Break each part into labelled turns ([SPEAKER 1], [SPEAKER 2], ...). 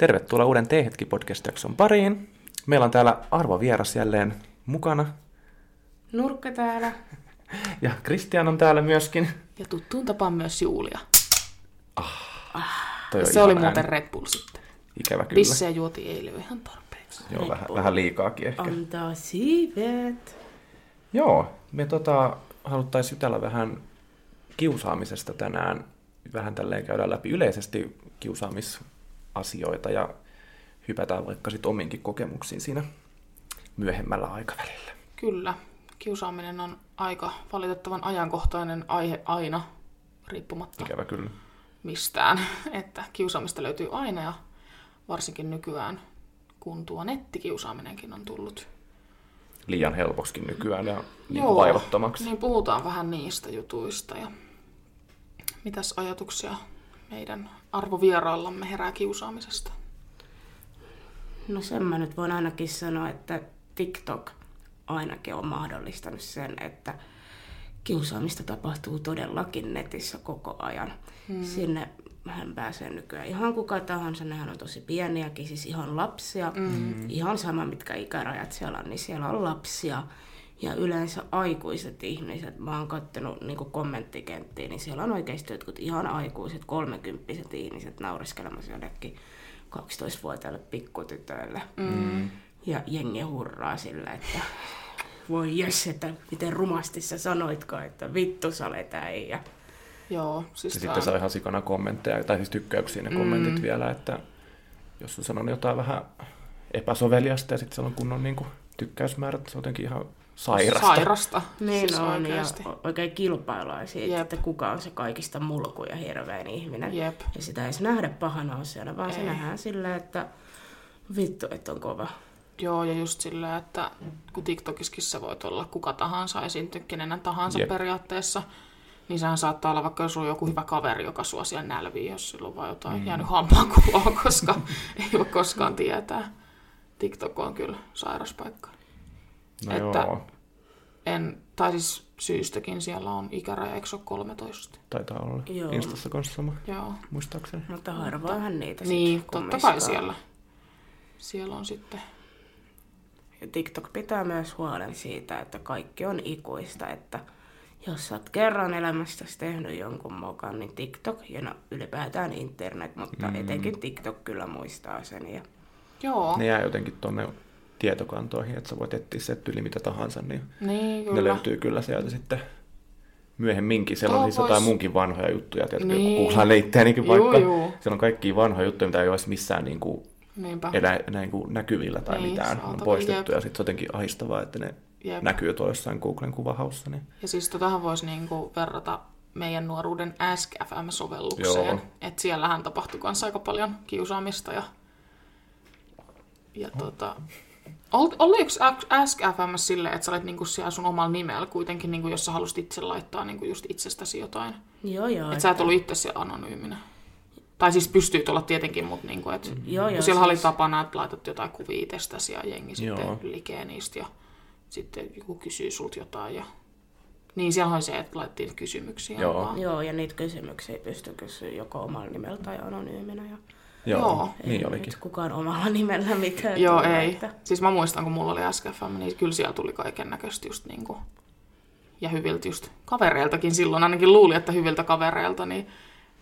[SPEAKER 1] Tervetuloa uuden T-hetki podcast-jakson pariin. Meillä on täällä Arvo Vieras jälleen mukana.
[SPEAKER 2] Nurkka täällä.
[SPEAKER 1] Ja Kristian on täällä myöskin.
[SPEAKER 2] Ja tuttuun tapaan myös Julia.
[SPEAKER 1] Toi on
[SPEAKER 2] Se oli muuten
[SPEAKER 1] ääni.
[SPEAKER 2] Red Bull sitten.
[SPEAKER 1] Ikävä kyllä.
[SPEAKER 2] Bissejä juotiin eilen ihan tarpeeksi.
[SPEAKER 1] Joo, vähän, vähän liikaakin ehkä.
[SPEAKER 3] Antaa siivet.
[SPEAKER 1] Joo, me tota, haluttaisiin jutella vähän kiusaamisesta tänään. Vähän tälleen käydään läpi yleisesti kiusaamisasioita ja hypätään vaikka sitten omiinkin kokemuksiin siinä myöhemmällä aikavälillä.
[SPEAKER 2] Kyllä. Kiusaaminen on aika valitettavan ajankohtainen aihe aina, riippumatta
[SPEAKER 1] Ikävä kyllä.
[SPEAKER 2] mistään. Että kiusaamista löytyy aina ja varsinkin nykyään, kun tuo nettikiusaaminenkin on tullut.
[SPEAKER 1] Liian helpoksikin nykyään ja niin
[SPEAKER 2] Joo,
[SPEAKER 1] vaivattomaksi.
[SPEAKER 2] Niin puhutaan vähän niistä jutuista ja mitäs ajatuksia meidän arvovieraillamme herää kiusaamisesta?
[SPEAKER 3] No sen mä nyt voin ainakin sanoa, että TikTok ainakin on mahdollistanut sen, että kiusaamista tapahtuu todellakin netissä koko ajan. Hmm. Sinne hän pääsee nykyään ihan kuka tahansa, nehän on tosi pieniäkin, siis ihan lapsia. Mm. Ihan sama mitkä ikärajat siellä on, niin siellä on lapsia. Ja yleensä aikuiset ihmiset, mä oon kattonut niin kommenttikenttiä, niin siellä on oikeasti jotkut ihan aikuiset, kolmekymppiset ihmiset naureskelemassa jollekin 12-vuotiaille pikkutytöille. Mm. Ja jengi hurraa sillä, että voi jes, että miten rumasti sä sanoitko, että vittu sä olet äijä.
[SPEAKER 2] Joo, siis
[SPEAKER 1] Ja sitten saa ihan sikana kommentteja, tai siis tykkäyksiä ne kommentit mm. vielä, että jos on sanonut jotain vähän epäsoveliasta ja sitten siellä on kunnon niin kuin, tykkäysmäärät, se on jotenkin ihan sairasta.
[SPEAKER 2] Sairasta.
[SPEAKER 3] Niin
[SPEAKER 2] siis
[SPEAKER 3] on,
[SPEAKER 2] oikeasti.
[SPEAKER 3] ja oikein kilpailua siitä,
[SPEAKER 2] Jep.
[SPEAKER 3] että kuka on se kaikista mulku ja hirvein ihminen.
[SPEAKER 2] Jep.
[SPEAKER 3] Ja sitä ei edes nähdä pahana asiana, vaan se
[SPEAKER 2] Ei.
[SPEAKER 3] nähdään sillä, että vittu, että on kova.
[SPEAKER 2] Joo, ja just silleen, että kun TikTokissakin sä voit olla kuka tahansa, esiintyä kenenä tahansa
[SPEAKER 1] Jep.
[SPEAKER 2] periaatteessa, niin sehän saattaa olla vaikka jos on joku hyvä kaveri, joka sua siellä nälvii, jos sillä on vaan jotain mm. jäänyt hampaankuvaa, koska ei voi koskaan tietää. TikTok on kyllä sairas paikka.
[SPEAKER 1] No
[SPEAKER 2] Että-
[SPEAKER 1] joo,
[SPEAKER 2] En, tai siis syystäkin siellä on ikäraja, eikö se ole 13?
[SPEAKER 1] taitaa olla.
[SPEAKER 3] Joo.
[SPEAKER 1] Instassa kanssa sama,
[SPEAKER 2] Joo.
[SPEAKER 1] muistaakseni.
[SPEAKER 3] Mutta harvoinhan niitä
[SPEAKER 2] Niin,
[SPEAKER 3] sit
[SPEAKER 2] totta kai siellä. Siellä on sitten
[SPEAKER 3] Ja TikTok pitää myös huolen siitä, että kaikki on ikuista, että jos sä oot kerran elämästäsi tehnyt jonkun mokan, niin TikTok ja no, ylipäätään internet, mutta mm. etenkin TikTok kyllä muistaa sen. Ja
[SPEAKER 2] Joo,
[SPEAKER 1] Ne jää jotenkin tuonne tietokantoihin, että sä voit etsiä se yli mitä tahansa, niin
[SPEAKER 2] niin
[SPEAKER 1] ne
[SPEAKER 2] kyllä.
[SPEAKER 1] löytyy kyllä sieltä sitten myöhemminkin. Siellä on siis jotain
[SPEAKER 2] vois-
[SPEAKER 1] munkin vanhoja juttuja, tiedätkö,
[SPEAKER 2] Niin.
[SPEAKER 1] niin. kuullaan itseänikin
[SPEAKER 2] Juu,
[SPEAKER 1] vaikka.
[SPEAKER 2] juu.
[SPEAKER 1] Siellä on kaikkia vanhoja juttuja, mitä ei olisi missään niin kuin,
[SPEAKER 2] Niinpä.
[SPEAKER 1] enää niin kuin näkyvillä tai
[SPEAKER 2] Niin,
[SPEAKER 1] mitään. Ne on poistettu
[SPEAKER 2] jep.
[SPEAKER 1] ja sitten se on jotenkin ahistavaa, että ne
[SPEAKER 2] Jep.
[SPEAKER 1] näkyy tuolla jossain Googlen kuvahaussa. Niin.
[SPEAKER 2] Ja siis totahan voisi niinku verrata meidän nuoruuden Ask FM-sovellukseen. Että siellähän tapahtui kanssa aika paljon kiusaamista ja, ja tota, ol- oliko Ask FM silleen, että sä olet niinku siellä sun omalla nimellä kuitenkin, niinku, jos sä halusit itse laittaa niinku just itsestäsi jotain?
[SPEAKER 3] joo, joo.
[SPEAKER 2] Että sä et ollut itse siellä anonyyminä. Tai siis pystyy olla tietenkin, mutta niinku, et,
[SPEAKER 3] Joo, joo,
[SPEAKER 2] siellä oli
[SPEAKER 3] siis-
[SPEAKER 2] tapana, että laitat jotain kuvia itsestäsi ja jengi sitten
[SPEAKER 1] Joo.
[SPEAKER 2] likee niistä ja sitten joku kysyy sulta jotain. Ja... Niin siellä oli se, että laitettiin kysymyksiä.
[SPEAKER 1] Joo.
[SPEAKER 2] vaan.
[SPEAKER 3] Joo, ja niitä kysymyksiä pystyy kysyä joko omalla nimellä tai anonyyminä. Ja
[SPEAKER 1] Joo,
[SPEAKER 2] Joo.
[SPEAKER 1] niin
[SPEAKER 3] ei
[SPEAKER 1] olikin.
[SPEAKER 3] nyt kukaan omalla nimellä mitään.
[SPEAKER 2] Joo, ei.
[SPEAKER 3] Että...
[SPEAKER 2] Siis mä muistan, kun mulla oli SKFM, niin kyllä siellä tuli kaiken näköistä just niinku, ja hyviltä just kavereiltakin silloin, ainakin luuli, että hyviltä kavereilta, niin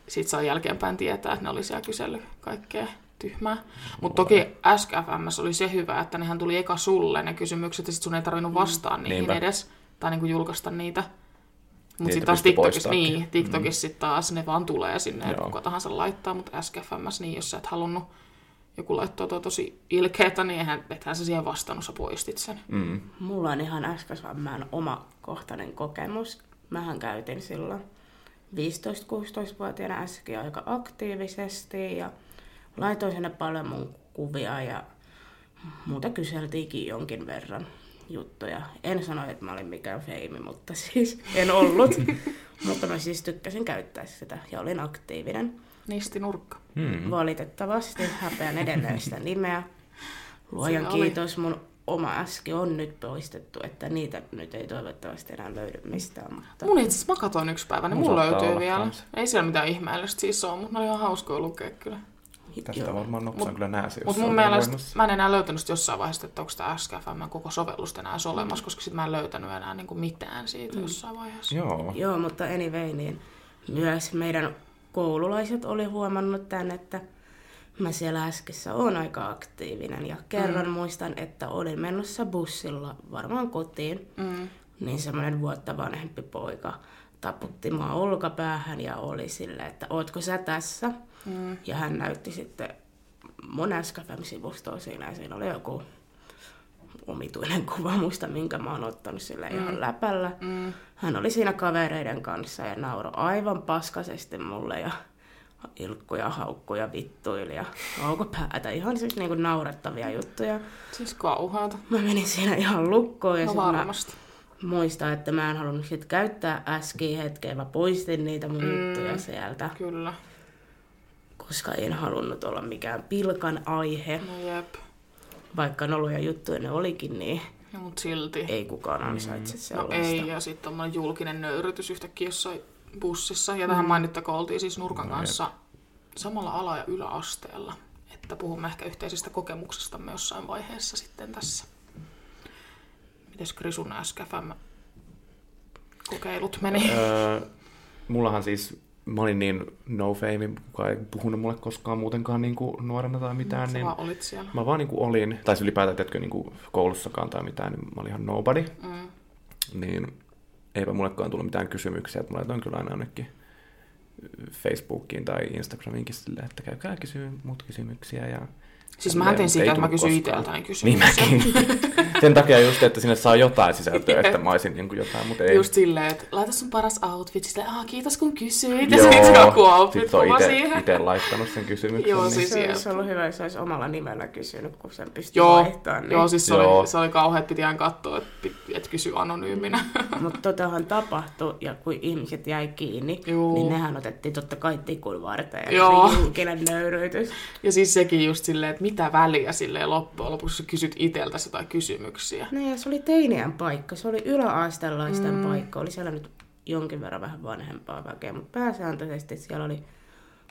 [SPEAKER 2] sit saa jälkeenpäin tietää, että ne oli siellä kysellyt kaikkea tyhmää. Mutta toki SKFM oli se hyvä, että nehän tuli eka sulle ne kysymykset, ja sit sun ei tarvinnut vastaa niihin
[SPEAKER 1] Niinpä.
[SPEAKER 2] edes, tai niinku julkaista niitä. Mutta sitten taas TikTokissa, niin, TikTokissa sit taas ne vaan tulee sinne, että kuka tahansa laittaa, mutta SKFMS, niin jos sä et halunnut joku laittoi toi tosi ilkeetä, niin eihän, ethän sä siihen vastannut, sä poistit sen.
[SPEAKER 1] Mm.
[SPEAKER 3] Mulla on ihan äskeisemmän omakohtainen kokemus. Mähän käytin silloin 15-16-vuotiaana äsken aika aktiivisesti ja laitoin sinne paljon mun kuvia ja muuta kyseltiinkin jonkin verran juttuja. En sano, että mä olin mikään feimi, mutta siis en ollut. mutta mä siis tykkäsin käyttää sitä ja olin aktiivinen.
[SPEAKER 2] Nisti nurkka.
[SPEAKER 1] Mm.
[SPEAKER 3] Valitettavasti häpeän edelleen sitä nimeä. Luojan
[SPEAKER 2] Siinä oli.
[SPEAKER 3] kiitos, mun oma äski on nyt poistettu, että niitä nyt ei toivottavasti enää löydy mistään. Mutta...
[SPEAKER 2] Mun itse asiassa mä katoin yksi päivä, niin
[SPEAKER 1] Mun
[SPEAKER 2] mulla löytyy vielä.
[SPEAKER 1] kans.
[SPEAKER 2] Ei siellä mitään ihmeellistä siis ole, mutta ne oli ihan hauskoja lukea kyllä.
[SPEAKER 1] Tästä
[SPEAKER 3] Joo.
[SPEAKER 1] varmaan nopsaan kyllä nää se
[SPEAKER 2] Mutta mun mielestä
[SPEAKER 1] voimassa.
[SPEAKER 2] mä en enää löytänyt sit jossain vaiheessa, että onko tämä SKFM koko sovellus enää olemassa, koska sit mä en löytänyt enää niinku mitään siitä mm. jossain vaiheessa.
[SPEAKER 1] Joo.
[SPEAKER 3] Joo, mutta anyway, niin myös meidän koululaiset oli huomannut tämän, että mä siellä äskessä on aika aktiivinen. Ja kerran mm. muistan, että olin menossa bussilla varmaan kotiin,
[SPEAKER 2] Mm.
[SPEAKER 3] niin semmoinen vuotta vanhempi poika taputti mua olkapäähän ja oli silleen, että ootko sä tässä?
[SPEAKER 2] Mm.
[SPEAKER 3] Ja hän näytti sitten mun SKFM-sivustoa siinä ja siinä oli joku omituinen kuva muista, minkä mä oon ottanut sille mm. ihan läpällä.
[SPEAKER 2] Mm.
[SPEAKER 3] Hän oli siinä kavereiden kanssa ja nauroi aivan paskaisesti mulle ja ilkkuja, haukkuja, vittuili ja päätä. Ihan siis niinku naurettavia juttuja.
[SPEAKER 2] Siis kauheata.
[SPEAKER 3] Mä menin siinä ihan lukkoon ja
[SPEAKER 2] No
[SPEAKER 3] mä
[SPEAKER 2] varmasti.
[SPEAKER 3] muistan, että mä en halunnut sit käyttää äskiä hetkeä. Mä poistin niitä mun
[SPEAKER 2] Mm.
[SPEAKER 3] juttuja sieltä,
[SPEAKER 2] Kyllä.
[SPEAKER 3] Koska en halunnut olla mikään pilkan aihe.
[SPEAKER 2] No jep.
[SPEAKER 3] Vaikka noloja juttuja ne olikin, niin
[SPEAKER 2] No, mut silti.
[SPEAKER 3] ei kukaan ansaitse
[SPEAKER 2] No
[SPEAKER 3] sellaista.
[SPEAKER 2] ei, ja sitten tommonen julkinen nöyrytys yhtäkkiä jossain bussissa. Ja tähän mainittakoon oltiin siis Nurkan
[SPEAKER 1] No,
[SPEAKER 2] kanssa samalla ala- ja yläasteella. Että puhumme ehkä yhteisistä kokemuksistamme jossain vaiheessa sitten tässä. Mites Krisun SKFM kokeilut meni?
[SPEAKER 1] Öö, mullahan siis, mä olin niin no fame, kukaan ei puhunut mulle koskaan muutenkaan niin kuin nuorena tai mitään,
[SPEAKER 2] Sä
[SPEAKER 1] niin
[SPEAKER 2] vaan olit siellä.
[SPEAKER 1] mä vaan niin kuin olin, tai siis ylipäätään, teetkö niin kuin koulussakaan tai mitään, niin mä olin ihan nobody,
[SPEAKER 2] Mm.
[SPEAKER 1] niin eipä mullekaan tullut mitään kysymyksiä, että mä laitoin kyllä aina jonnekin Facebookiin tai Instagramiinkin silleen, että käykää kysyä mut kysymyksiä ja
[SPEAKER 2] Siis mähän tein siitä, että mä kysyin
[SPEAKER 1] koskaan.
[SPEAKER 2] itseltäni
[SPEAKER 1] Niin
[SPEAKER 2] kysymyksiä.
[SPEAKER 1] mäkin. Sen takia just, että sinne saa jotain sisältöä, että mä olisin niin kuin jotain, mutta ei.
[SPEAKER 2] Just silleen, että laita sun paras outfit. Sitten, ah, kiitos kun kysyit. Ja
[SPEAKER 1] Joo,
[SPEAKER 2] sitten joku
[SPEAKER 1] sit
[SPEAKER 2] outfit
[SPEAKER 1] se on
[SPEAKER 2] kuva
[SPEAKER 1] ite,
[SPEAKER 2] siihen.
[SPEAKER 1] ite laittanut sen kysymyksen.
[SPEAKER 2] Joo,
[SPEAKER 1] niin.
[SPEAKER 2] siis-
[SPEAKER 3] Se olisi ollut hyvä, jos olisi omalla nimellä kysynyt, kun sen pystyy
[SPEAKER 2] Joo,
[SPEAKER 3] vaihtamaan. Niin.
[SPEAKER 2] joo, siis se,
[SPEAKER 1] Joo.
[SPEAKER 2] Oli, se oli kauhean, että piti aina katsoa, että, että kysy anonyyminä.
[SPEAKER 3] Mutta totahan tapahtui, ja kun ihmiset jäi kiinni,
[SPEAKER 2] Juu.
[SPEAKER 3] niin nehän otettiin totta kai tikun varten. Ja
[SPEAKER 2] Joo.
[SPEAKER 3] se oli julkinen nöyryytys.
[SPEAKER 2] Ja siis sekin just silleen, että mitä väliä silleen loppujen lopuksi kysyt iteltäsi jotain kysymyksiä.
[SPEAKER 3] No ja se oli teinien paikka, se oli yläastelaisten mm. paikka. Oli siellä nyt jonkin verran vähän vanhempaa väkeä, mutta pääsääntöisesti siellä oli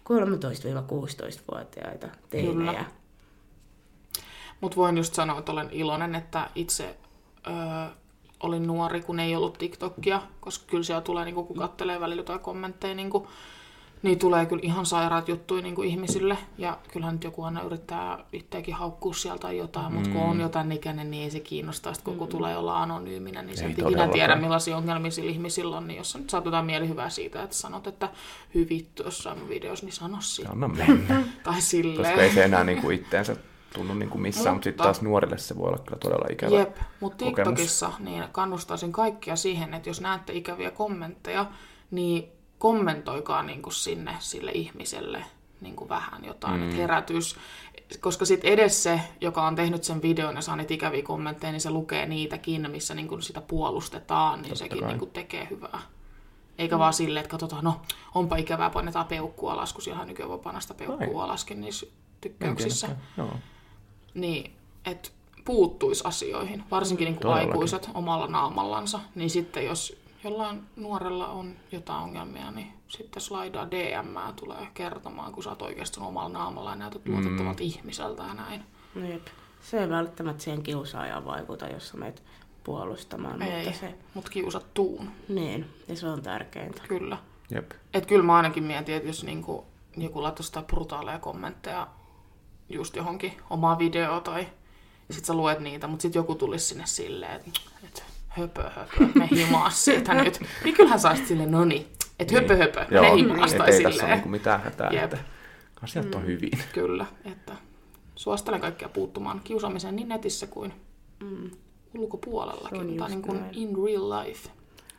[SPEAKER 3] 13-16-vuotiaita teinejä.
[SPEAKER 2] Kyllä. Mutta voin just sanoa, että olen iloinen, että itse öö, olin nuori, kun ei ollut TikTokia, koska kyllä siellä tulee, niin kun kattelee välillä jotain kommentteja, niin kuin, niin tulee kyllä ihan sairaat juttuja niin kuin ihmisille. Ja kyllähän nyt joku aina yrittää itseäkin haukkua sieltä tai jotain, mm. mutta kun on jotain ikäinen, niin ei se kiinnostaa. Sitten kun mm. tulee olla anonyyminen, niin se ikinä tiedä, millaisia ongelmia sillä ihmisillä on. Niin jos nyt saat jotain mielihyvää siitä, että sanot, että hyvittu jossain mun videossa, niin sano siitä.
[SPEAKER 1] Anna mennä.
[SPEAKER 2] Tai silleen.
[SPEAKER 1] Koska ei se enää niin kuin itteensä tunnu niin kuin missään, mutta sitten
[SPEAKER 2] Mutta-
[SPEAKER 1] taas nuorille se voi olla kyllä todella ikävä.
[SPEAKER 2] Jep, mutta
[SPEAKER 1] kokemus.
[SPEAKER 2] TikTokissa niin kannustaisin kaikkia siihen, että jos näette ikäviä kommentteja, niin kommentoikaa niin kuin sinne sille ihmiselle niin kuin vähän jotain, mm. että herätys. Koska sitten edes se, joka on tehnyt sen videon ja saa niitä ikäviä kommentteja, niin se lukee niitäkin, missä niin kuin sitä puolustetaan, niin
[SPEAKER 1] Totta
[SPEAKER 2] sekin
[SPEAKER 1] kai.
[SPEAKER 2] niin kuin tekee hyvää. Eikä mm. vaan silleen, että katsotaan, no onpa ikävää, painetaan peukkua alas, kun siellä nykyään voi painaa sitä peukkua alaskin niissä tykkäyksissä.
[SPEAKER 1] Joo.
[SPEAKER 2] Niin, että puuttuisi asioihin, varsinkin niin kuin
[SPEAKER 1] Todellakin.
[SPEAKER 2] aikuiset omalla naamallansa, niin sitten jos jollain nuorella on jotain ongelmia, niin sitten slaidaa DM tulee kertomaan, kun sä oot oikeastunut omalla naamalla ja näytät luotettavalta ihmiseltä ja näin.
[SPEAKER 3] No jep. Se ei välttämättä siihen kiusaajaan vaikuta, jos sä menet puolustamaan,
[SPEAKER 2] Ei,
[SPEAKER 3] mutta se...
[SPEAKER 2] mutta kiusattuun,
[SPEAKER 3] Niin, ja se on tärkeintä.
[SPEAKER 2] kyllä.
[SPEAKER 1] Jep.
[SPEAKER 2] Et kyllä mä ainakin mietin, että jos niinku joku laittaisi jotain brutaaleja kommentteja just johonkin omaa videoa tai sit sä luet niitä, mutta sit joku tulisi sinne silleen, että et, höpö höpö, me himaa siitä nyt. Niin kyllähän sä olisit silleen, no niin, että höpö höpö,
[SPEAKER 1] Joo,
[SPEAKER 2] me himaas
[SPEAKER 1] et
[SPEAKER 2] tai
[SPEAKER 1] ei tässä ole niin kuin mitään hätää,
[SPEAKER 2] Jep.
[SPEAKER 1] että asiat on hyvin.
[SPEAKER 2] Kyllä, että suosittelen kaikkia puuttumaan kiusaamiseen niin netissä kuin
[SPEAKER 3] Mm.
[SPEAKER 2] mm. Ulkopuolellakin, tai niin kuin
[SPEAKER 3] näin.
[SPEAKER 2] in real life.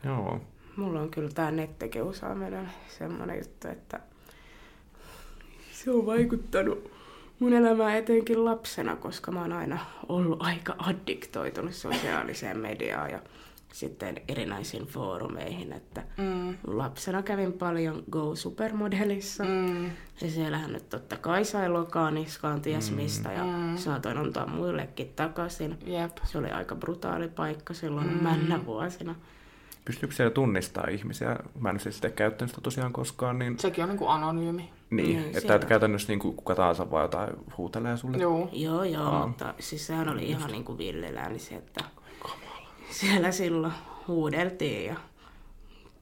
[SPEAKER 1] Joo.
[SPEAKER 3] Mulla on kyllä tää nettikiusaaminen semmonen juttu, että se on vaikuttanut mun elämään etenkin lapsena, koska mä oon aina ollut aika addiktoitunut sosiaaliseen mediaan ja sitten erinäisiin foorumeihin, että
[SPEAKER 2] Mm.
[SPEAKER 3] lapsena kävin paljon Go Supermodelissa.
[SPEAKER 2] Mm.
[SPEAKER 3] Ja siellähän nyt totta kai sai lokaa niskaan ties mistä ja
[SPEAKER 2] Mm.
[SPEAKER 3] saatoin antaa muillekin takaisin.
[SPEAKER 2] Jep.
[SPEAKER 3] Se oli aika brutaali paikka silloin mm. männä vuosina.
[SPEAKER 1] Pystyykö siellä tunnistaa ihmisiä? Mä en siis sitä käyttänyt sitä tosiaan koskaan, niin,
[SPEAKER 2] Sekin on niin kuin anonyymi.
[SPEAKER 1] niin
[SPEAKER 3] Niin,
[SPEAKER 1] että,
[SPEAKER 3] siellä-
[SPEAKER 1] että käytännössä niin kuin kuka tahansa vaan jotain huutelee sulle.
[SPEAKER 2] Joo.
[SPEAKER 3] Joo, joo,
[SPEAKER 1] Aa.
[SPEAKER 3] mutta siis sehän oli ihan niin kuin villilääni että siellä silloin huudeltiin ja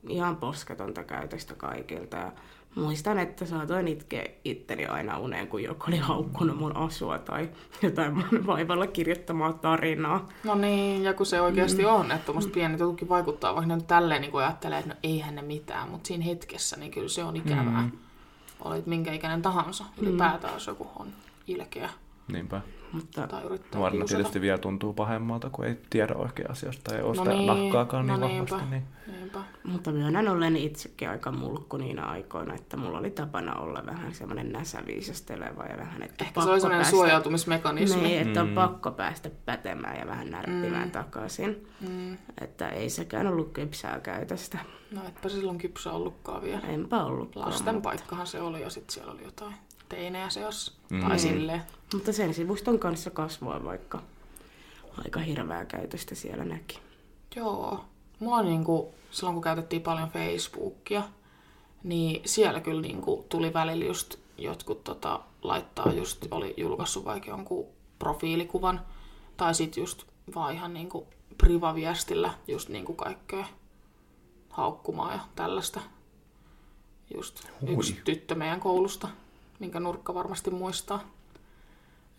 [SPEAKER 3] ihan posketonta käytöstä kaikilta. Ja muistan, että saatoin itkeä itteni aina uneen, kun joku oli haukkunut mun asua tai jotain mun vaivalla kirjoittamaa tarinaa.
[SPEAKER 2] No niin, ja kun se oikeasti mm. on, että tuommoiset pienet jututkin vaikuttaa, vaikka ne nyt tälleen niin ajattelee, että no eihän ne mitään, mutta siinä hetkessä niin kyllä se on ikävää. Mm. Olit minkä ikäinen tahansa, ylipäätään jos joku on ilkeä
[SPEAKER 1] Niinpä.
[SPEAKER 3] Mutta
[SPEAKER 1] Nuorena
[SPEAKER 2] kiusata.
[SPEAKER 1] tietysti vielä tuntuu pahemmalta, kun ei tiedä oikein asioista ja ei ole
[SPEAKER 2] No niin,
[SPEAKER 1] nahkaakaan niin
[SPEAKER 2] no
[SPEAKER 1] vahvasti.
[SPEAKER 2] niinpä.
[SPEAKER 1] Niin.
[SPEAKER 2] Niinpä.
[SPEAKER 3] Mutta myönnän ollen itsekin aika mulkku niinä aikoina, että mulla oli tapana olla vähän semmoinen näsäviisasteleva ja vähän, että
[SPEAKER 2] Ehkä se oli sellainen
[SPEAKER 3] päästä-
[SPEAKER 2] suojautumismekanismi.
[SPEAKER 3] Niin, että on
[SPEAKER 1] Mm.
[SPEAKER 3] pakko päästä pätemään ja vähän närppimään
[SPEAKER 2] Mm.
[SPEAKER 3] takaisin.
[SPEAKER 2] Mm.
[SPEAKER 3] Että ei sekään ollut kypsää käytöstä.
[SPEAKER 2] No etpä silloin kypsä ollutkaan vielä.
[SPEAKER 3] Enpä ollut.
[SPEAKER 2] Lasten paikkahan se oli ja sitten siellä oli jotain teinejä seassa.
[SPEAKER 1] Mm.
[SPEAKER 2] Tai silleen.
[SPEAKER 3] Mutta sen sivuston kanssa kasvoi vaikka aika hirveää käytöstä siellä näki.
[SPEAKER 2] Joo. Mulla on niinku, silloin kun käytettiin paljon Facebookia, niin siellä kyllä niinku tuli välillä just jotkut tota, laittaa just, oli julkaissut vaikka jonkun profiilikuvan, tai sitten just vaan ihan niinku privaviestillä just niinku kaikkea haukkumaa ja tällaista. Just
[SPEAKER 1] Hui.
[SPEAKER 2] yksi tyttö meidän koulusta, minkä nurkka varmasti muistaa.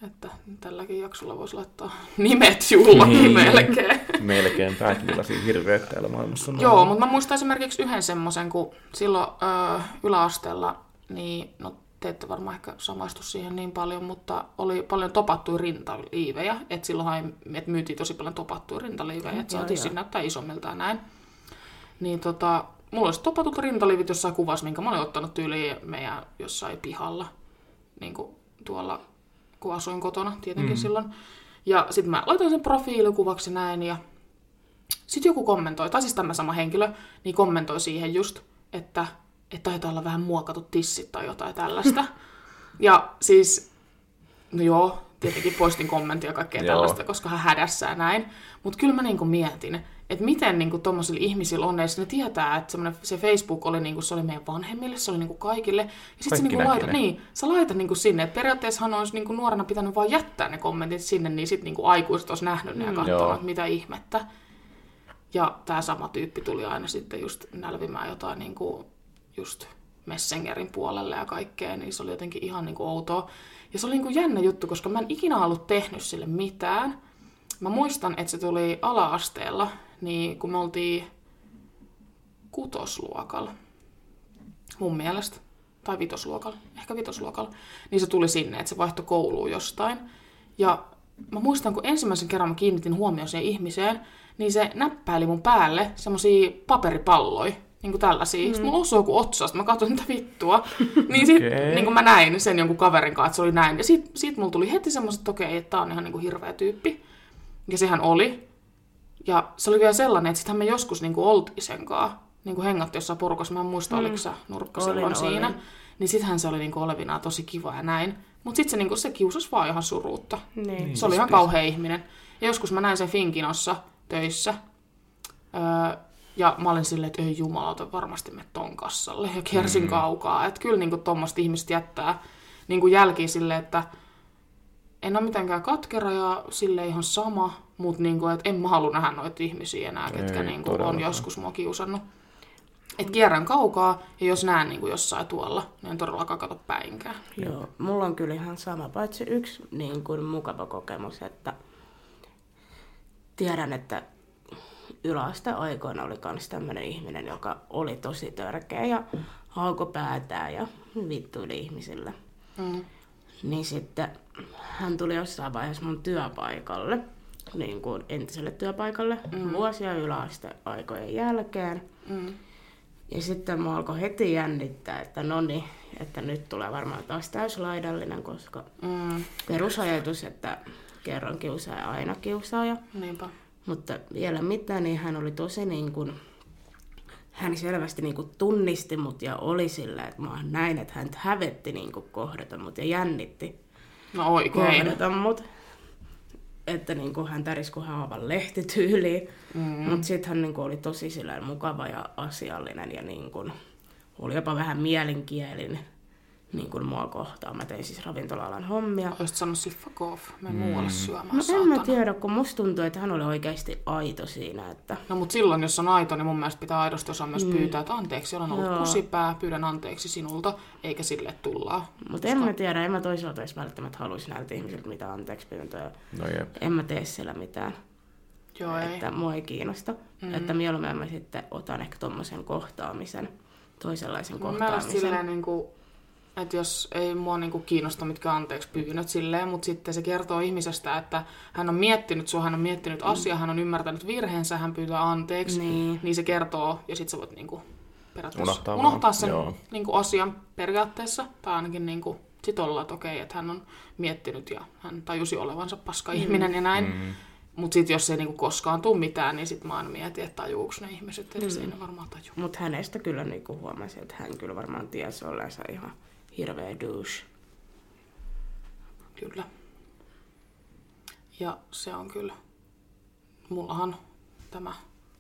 [SPEAKER 2] Että tälläkin jaksolla voisi laittaa nimet juhlakin
[SPEAKER 1] Niin.
[SPEAKER 2] melkein.
[SPEAKER 1] Melkein pääkin millaisia hirveitä täällä maailmassa on.
[SPEAKER 2] Joo, mutta mä muistan esimerkiksi yhden semmoisen, kun silloin öö, yläasteella, niin no te ette varmaan ehkä samaistu siihen niin paljon, mutta oli paljon topattuja rintaliivejä, että silloinhan et myytiin tosi paljon topattuja rintaliivejä, että saatiin siinä näyttää isommilta ja näin. Niin tota, mulla olisi topatut rintaliivit jossain kuvassa, minkä mä olin ottanut tyyliin meidän jossain pihalla, niin kuin tuolla, kun asuin kotona tietenkin mm. silloin. Ja sitten mä laitoin sen profiilikuvaksi näin ja sitten joku kommentoi, tai siis tämä sama henkilö, niin kommentoi siihen just, että, että taitaa olla vähän muokatut tissit tai jotain tällaista. ja siis, no joo, tietenkin poistin kommenttia ja kaikkea
[SPEAKER 1] Joo.
[SPEAKER 2] tällaista, koska hän hädässä ja näin. Mutta kyllä mä niinku mietin, että miten niinku tuommoisilla ihmisillä on edes, ne tietää, että semmonen, se Facebook oli, niinku, se oli meidän vanhemmille, se oli niinku kaikille. Ja sitten niinku laita, niin, sä laitat niinku sinne, että periaatteessahan olisi niinku nuorena pitänyt vaan jättää ne kommentit sinne, niin sitten niinku aikuiset olisi nähnyt ne ja
[SPEAKER 3] Mm.
[SPEAKER 2] katsonut, että mitä ihmettä. Ja tämä sama tyyppi tuli aina sitten just nälvimään jotain niin kuin just Messengerin puolelle ja kaikkea, niin se oli jotenkin ihan niin kuin outoa. Ja se oli niin kuin jännä juttu, koska mä en ikinä ollut tehnyt sille mitään. Mä muistan, että se tuli ala-asteella, niin kun me oltiin kutosluokalla, mun mielestä, tai vitosluokalla, ehkä vitosluokalla, niin se tuli sinne, että se vaihtoi kouluun jostain. Ja mä muistan, kun ensimmäisen kerran mä kiinnitin huomioon siihen ihmiseen, niin se näppäili mun päälle semmosia paperipalloja, niin kuin tällaisia. Mm. Sitten mulla osui joku otsasta, mä katsoin mitä vittua. niin sit,
[SPEAKER 1] Okei.
[SPEAKER 2] niin kuin mä näin sen jonkun kaverin kanssa, että se oli näin. Ja sit, sit mulla tuli heti semmoiset, että okei, että tää on ihan niin kuin hirveä tyyppi. Ja sehän oli. Ja se oli vielä sellainen, että sittenhän me joskus niin kuin oltiin sen kanssa, niin kuin hengattiin jossain porukassa, mä en muista, mm. oliko sä nurkka
[SPEAKER 3] Olin,
[SPEAKER 2] silloin
[SPEAKER 3] olin.
[SPEAKER 2] siinä. Niin sittenhän se oli niin kuin olevinaan tosi kiva ja näin. Mutta sitten se, niin kuin, se kiusasi vaan ihan suruutta.
[SPEAKER 3] Niin.
[SPEAKER 2] Se oli ihan kauhea ihminen. Ja joskus mä näin sen Finkinossa töissä. Öö, ja mä olin silleen, että ei jumalauta, varmasti me ton kassalle. Ja kiersin mm. kaukaa. Että kyllä niin tuommoiset ihmiset jättää niin kuin jälkiä silleen, että en ole mitenkään katkera ja sille ihan sama, mutta niin kuin, että en mä halua nähdä noita ihmisiä enää, ketkä
[SPEAKER 1] Ei
[SPEAKER 2] niin kuin on joskus mua kiusannut. Et kierrän kaukaa ja jos näen niin kuin jossain tuolla, niin en todellakaan kato päinkään.
[SPEAKER 3] Joo, mulla on kyllä ihan sama, paitsi yksi niin kuin mukava kokemus, että tiedän, että yläaste aikoina oli myös tämmöinen ihminen, joka oli tosi törkeä ja hauko päätään ja vittuili ihmisille.
[SPEAKER 2] Mm.
[SPEAKER 3] Niin sitten hän tuli jossain vaiheessa mun työpaikalle, niin kuin entiselle työpaikalle, mm. vuosia yläasteaikojen jälkeen.
[SPEAKER 2] Mm.
[SPEAKER 3] Ja sitten mä alkoi heti jännittää, että no niin, että nyt tulee varmaan taas täyslaidallinen, koska
[SPEAKER 2] Mm.
[SPEAKER 3] perusajatus, että kerran kiusaaja aina kiusaaja.
[SPEAKER 2] Niinpä.
[SPEAKER 3] Mutta vielä mitään, niin hän oli tosi niin kuin, hän selvästi niin kuin tunnisti mut ja oli sillä, että mä näin, että hän hävetti niin kuin kohdata mut ja jännitti
[SPEAKER 2] No oikein.
[SPEAKER 3] kohdata mut. että niin kuin hän tärisi kuin haavan lehtityyliin. Mm. Mutta sitten hän niin kuin oli tosi silleen mukava ja asiallinen ja niin kuin, oli jopa vähän mielenkielinen niin kuin mua kohtaan. Mä tein siis ravintola-alan hommia.
[SPEAKER 2] Olisit sanonut siis fuck off, mä mm. muualle syömään,
[SPEAKER 3] No
[SPEAKER 2] saatana.
[SPEAKER 3] en mä tiedä, kun musta tuntuu, että hän oli oikeasti aito siinä, että
[SPEAKER 2] No mutta silloin, jos on aito, niin mun mielestä pitää aidosti osaa myös pyytää, että anteeksi, olen ollut
[SPEAKER 3] Mm. Joo.
[SPEAKER 2] kusipää, pyydän anteeksi sinulta, eikä sille että tullaan.
[SPEAKER 3] mutta en mä tiedä, en mä toisaalta edes välttämättä haluaisi näiltä ihmisiltä mitään anteeksi pyyntöä.
[SPEAKER 1] No jep.
[SPEAKER 3] En mä tee siellä mitään,
[SPEAKER 2] Joo, ei.
[SPEAKER 3] että mua ei kiinnosta. Mm. Että mieluummin mä sitten otan ehkä tommosen kohtaamisen, toisenlaisen kohtaamisen.
[SPEAKER 2] silleen, niin kuin, että jos ei mua niin kuin kiinnosta mitkä anteeksi pyynnöt silleen, mutta sitten se kertoo ihmisestä, että hän on miettinyt sua, hän on miettinyt asiaa, hän on ymmärtänyt virheensä, hän pyytää anteeksi,
[SPEAKER 3] Niin.
[SPEAKER 2] niin se kertoo ja sitten sä voit niin kuin, periaatteessa
[SPEAKER 1] Unohtaa
[SPEAKER 2] unohtaa, sen
[SPEAKER 1] joo.
[SPEAKER 2] niin kuin, asian periaatteessa, tai ainakin niin kuin, sit olla, että okei, että hän on miettinyt ja hän tajusi olevansa paska ihminen ja näin.
[SPEAKER 1] Mm.
[SPEAKER 2] Mutta sitten jos ei niinku koskaan tule mitään, niin sitten mä aina mietin, että tajuuks ne ihmiset, eli mm. ei ne varmaan taju.
[SPEAKER 3] Mutta hänestä kyllä niinku huomasin, että hän kyllä varmaan tiesi olleensa ihan hirveä douche.
[SPEAKER 2] Kyllä. Ja se on kyllä, mullahan tämä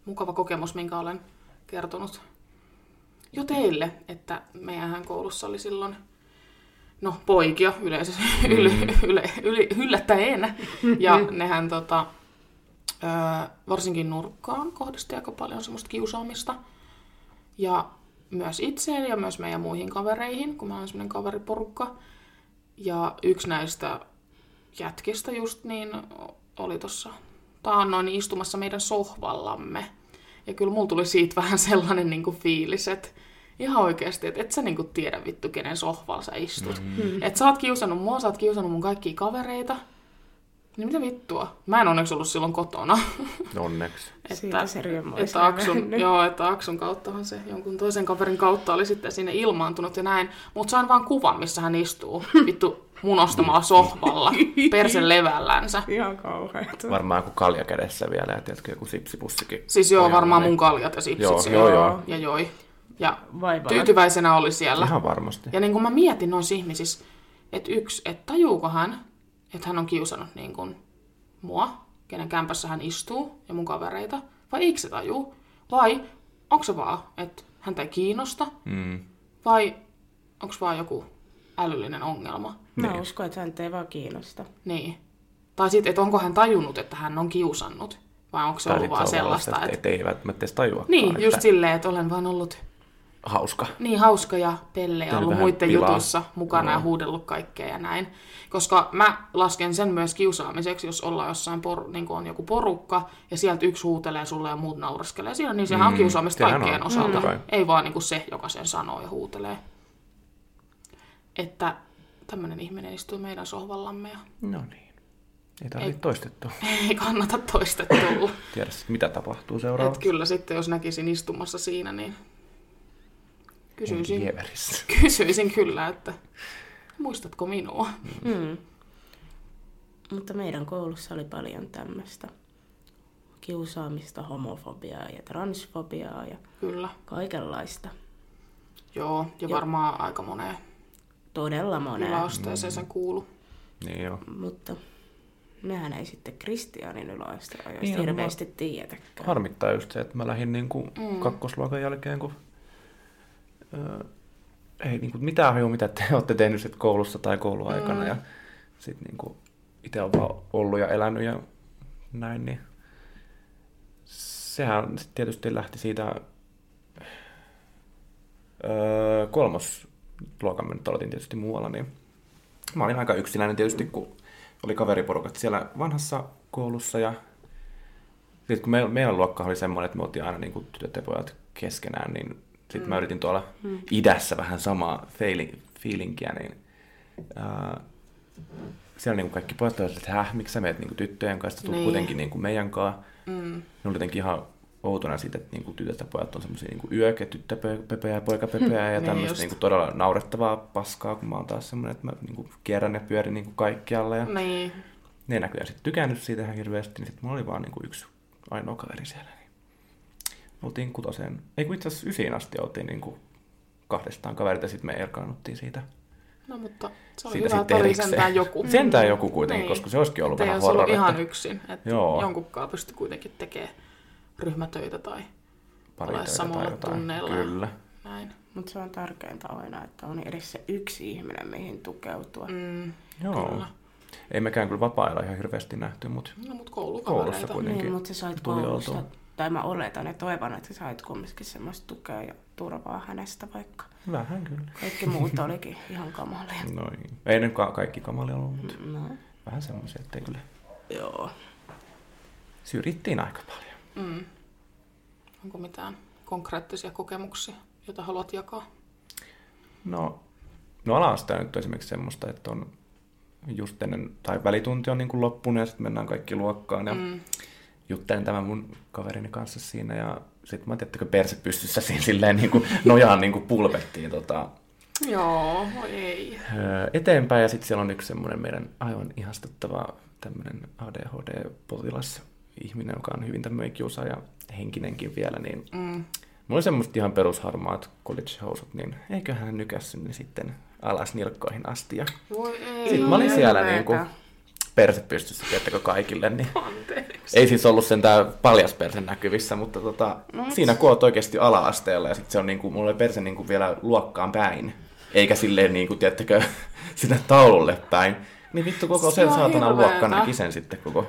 [SPEAKER 2] mukava kokemus, minkä olen kertonut jo teille, että meidän koulussa oli silloin, no poikia yleensä, yle, yle, yle, yllättäen, ja nehän tota, ö, varsinkin nurkkaan kohdisti aika paljon semmoista kiusaamista, ja myös itseen ja myös meidän muihin kavereihin, kun mä olen semmoinen kaveriporukka. Ja yksi näistä jätkistä just niin oli tuossa taannoin istumassa meidän sohvallamme. Ja kyllä mulla tuli siitä vähän sellainen niin kuin fiilis, että ihan oikeasti, että et sä niinku tiedä vittu, kenen sohvalla sä istut. Mm. Että sä oot kiusannut mua, sä oot kiusannut mun kaikkia kavereita. Niin mitä vittua? Mä en onneksi ollut silloin kotona.
[SPEAKER 1] Onneksi.
[SPEAKER 3] Siitä se
[SPEAKER 2] että Aksun, joo, että Aksun kauttahan se jonkun toisen kaverin kautta oli sitten sinne ilmaantunut ja näin. Mutta sain vaan kuvan, missä hän istuu vittu mun ostamalla sohvalla, persen levällänsä.
[SPEAKER 3] Ihan kauheeta.
[SPEAKER 1] Varmaan joku kalja kädessä vielä ja tiedätkö, joku sipsipussikin.
[SPEAKER 2] Siis joo, varmaan
[SPEAKER 1] niin-
[SPEAKER 2] mun kaljat ja sipsit
[SPEAKER 1] Joo,
[SPEAKER 2] siellä.
[SPEAKER 1] joo, joo.
[SPEAKER 2] Ja joi. Ja
[SPEAKER 3] Vaivaa.
[SPEAKER 2] tyytyväisenä oli siellä.
[SPEAKER 1] Ihan varmasti.
[SPEAKER 2] Ja niin kuin mä mietin noissa ihmisissä, että yksi, että tajuuko hän, että hän on kiusannut niin kuin mua, kenen kämpässä hän istuu ja mun kavereita, vai eikö se tajuu? Vai onko se vaan, että häntä ei kiinnosta,
[SPEAKER 1] Mm.
[SPEAKER 2] vai onko vaan joku älyllinen ongelma?
[SPEAKER 3] Mä uskon, että hän ei vaan kiinnosta.
[SPEAKER 2] Niin. Tai sitten, että onko hän tajunnut, että hän on kiusannut, vai onko se
[SPEAKER 1] Tai
[SPEAKER 2] ollut vaan sellaista,
[SPEAKER 1] että...
[SPEAKER 2] että...
[SPEAKER 1] Ei, ei välttämättä edes tajuakaan.
[SPEAKER 2] Niin,
[SPEAKER 1] että
[SPEAKER 2] just silleen, että olen vaan ollut
[SPEAKER 1] Hauska.
[SPEAKER 2] niin hauska ja pelle ja ollut muiden
[SPEAKER 1] pilaa.
[SPEAKER 2] jutuissa mukana ja
[SPEAKER 1] Joo.
[SPEAKER 2] huudellut kaikkea ja näin. Koska mä lasken sen myös kiusaamiseksi, jos ollaan jossain, por, niin on joku porukka ja sieltä yksi huutelee sulle ja muut nauraskelee siellä, niin sehän on
[SPEAKER 1] Mm,
[SPEAKER 2] kiusaamista
[SPEAKER 1] sehän
[SPEAKER 2] kaikkien
[SPEAKER 1] on,
[SPEAKER 2] osalta.
[SPEAKER 1] totta kai.
[SPEAKER 2] Ei vaan niin kuin se, joka sen sanoo ja huutelee. Että tämmöinen ihminen istuu meidän sohvallamme ja
[SPEAKER 1] No niin. Ei tarvitse toistettua.
[SPEAKER 2] ei kannata toistettua.
[SPEAKER 1] Tiedä mitä tapahtuu
[SPEAKER 2] Et
[SPEAKER 1] seuraavaksi.
[SPEAKER 2] kyllä sitten, jos näkisin istumassa siinä, niin kysyisin,
[SPEAKER 1] Hieverissä.
[SPEAKER 2] kysyisin kyllä, että muistatko minua?
[SPEAKER 3] Mm. Mutta meidän koulussa oli paljon tämmöistä kiusaamista, homofobiaa ja transfobiaa ja
[SPEAKER 2] Kyllä.
[SPEAKER 3] kaikenlaista.
[SPEAKER 2] Joo, ja varmaan aika moneen
[SPEAKER 3] Todella moneen.
[SPEAKER 2] yläasteeseen se kuulu.
[SPEAKER 1] Niin joo.
[SPEAKER 3] Mutta mehän ei sitten Kristianin yläasteella
[SPEAKER 1] Niin,
[SPEAKER 3] niin,
[SPEAKER 1] no,
[SPEAKER 3] hirveästi tiedetäkään.
[SPEAKER 1] Harmittaa just se, että mä lähdin niin kuin mm. kakkosluokan jälkeen, kun ei niin kuin mitään haju, mitä te olette tehnyt sit koulussa tai kouluaikana. Mm. Ja sitten niin itse on vaan ollut ja elänyt ja näin, niin sehän sit tietysti lähti siitä öö, kolmosluokan, mä nyt aloitin tietysti muualla, niin mä olin aika yksinäinen tietysti, kun oli kaveriporukat siellä vanhassa koulussa ja sitten kun meillä, meidän luokka oli semmoinen, että me oltiin aina niin kuin tytöt ja pojat keskenään, niin sitten mm. mä yritin tuolla mm. idässä vähän samaa feili, fiilinkiä, niin ää, siellä niin kaikki pojat olivat, että häh, miksi sä meet niin kuin tyttöjen kanssa, tulet
[SPEAKER 2] Niin.
[SPEAKER 1] kuitenkin niin kuin meidän kanssa.
[SPEAKER 2] Mm.
[SPEAKER 1] Ne oli jotenkin ihan outona siitä, että niin kuin tytöt ja pojat on semmoisia niin yök- ja tyttöpöpeä ja poikapöpeä ja
[SPEAKER 2] Niin
[SPEAKER 1] tämmöistä
[SPEAKER 2] just.
[SPEAKER 1] niin kuin todella naurettavaa paskaa, kun mä oon taas semmoinen, että mä niin kuin kierrän ja pyörin niin kuin kaikkialla. Ja
[SPEAKER 2] Niin,
[SPEAKER 1] ne näköjään sitten tykännyt siitä ihan hirveästi, niin sitten mulla oli vaan niinku yksi ainoa kaveri siellä. Niin oltiin kutoseen, ei kun itse asiassa ysiin asti oltiin niinku kahdestaan kaverit ja sitten me erkaannuttiin siitä
[SPEAKER 2] No mutta se oli
[SPEAKER 1] Siitä
[SPEAKER 2] hyvä, että
[SPEAKER 1] sitten
[SPEAKER 2] oli sentään joku.
[SPEAKER 1] Sentään joku kuitenkin,
[SPEAKER 2] Niin.
[SPEAKER 1] koska se olisikin ollut
[SPEAKER 2] ei
[SPEAKER 1] vähän
[SPEAKER 2] olisi ollut
[SPEAKER 1] horror,
[SPEAKER 2] ihan
[SPEAKER 1] että
[SPEAKER 2] yksin, että
[SPEAKER 1] Joo.
[SPEAKER 2] jonkunkaan pystyi kuitenkin tekemään ryhmätöitä tai
[SPEAKER 1] pari töitä
[SPEAKER 2] samalla
[SPEAKER 1] tai
[SPEAKER 2] tunneilla.
[SPEAKER 1] Kyllä.
[SPEAKER 2] näin.
[SPEAKER 3] Mutta se on tärkeintä aina, että on edes se yksi ihminen, mihin tukeutua.
[SPEAKER 2] Mm,
[SPEAKER 1] Joo.
[SPEAKER 2] Kyllä.
[SPEAKER 1] Ei mekään kyllä vapaa ihan hirveästi nähty, mutta
[SPEAKER 2] no mut
[SPEAKER 1] Koulussa kuitenkin.
[SPEAKER 3] Niin, mutta sä sait
[SPEAKER 1] tuli
[SPEAKER 3] koulusta,
[SPEAKER 1] oltua.
[SPEAKER 3] Tai mä oletan ja toivon, että sä sait kumminkin semmoista tukea ja turvaa hänestä, vaikka
[SPEAKER 1] vähän kyllä.
[SPEAKER 3] kaikki muut olikin ihan kamalia.
[SPEAKER 1] Noin. Ei nyt ka- kaikki kamalia ollut, mutta
[SPEAKER 3] No,
[SPEAKER 1] vähän semmoisia, ettei kyllä
[SPEAKER 3] joo.
[SPEAKER 1] syrjittiin aika paljon.
[SPEAKER 2] Mm. Onko mitään konkreettisia kokemuksia, joita haluat jakaa?
[SPEAKER 1] No, no ala nyt on esimerkiksi semmoista, että on just ennen, tai välitunti on niin kuin loppunut ja sitten mennään kaikki luokkaan ja mm. Juttelen tämän mun kaverini kanssa siinä ja sitten mä tiedättekö perse pystyssä siinä silleen niin kuin nojaan niin kuin pulpettiin tota,
[SPEAKER 2] Joo, ei.
[SPEAKER 1] eteenpäin ja sitten siellä on yksi semmoinen meidän aivan ihastuttava tämmöinen ADHD-potilas ihminen, joka on hyvin tämmöinen kiusaaja henkinenkin vielä, niin
[SPEAKER 2] Mm.
[SPEAKER 1] Mulla oli semmoista ihan perusharmaat college-housut, niin eiköhän hän nykässyt ne sitten alas nilkkoihin asti. Ja
[SPEAKER 2] Voi ei.
[SPEAKER 1] sitten mä olin siellä
[SPEAKER 3] hirveetä.
[SPEAKER 1] niinku perse pystyssä, tiedättekö kaikille, niin
[SPEAKER 2] Anteeksi.
[SPEAKER 1] ei siis ollut sentään paljas perse näkyvissä, mutta tota,
[SPEAKER 3] No,
[SPEAKER 1] siinä kun oot oikeasti ala-asteella ja sitten se on niinku, mulla oli perse niinku vielä luokkaan päin, eikä silleen niinku, tiedättekö, sinne taululle päin. Niin vittu koko
[SPEAKER 2] Se
[SPEAKER 1] sen saatana luokka näki sen sitten koko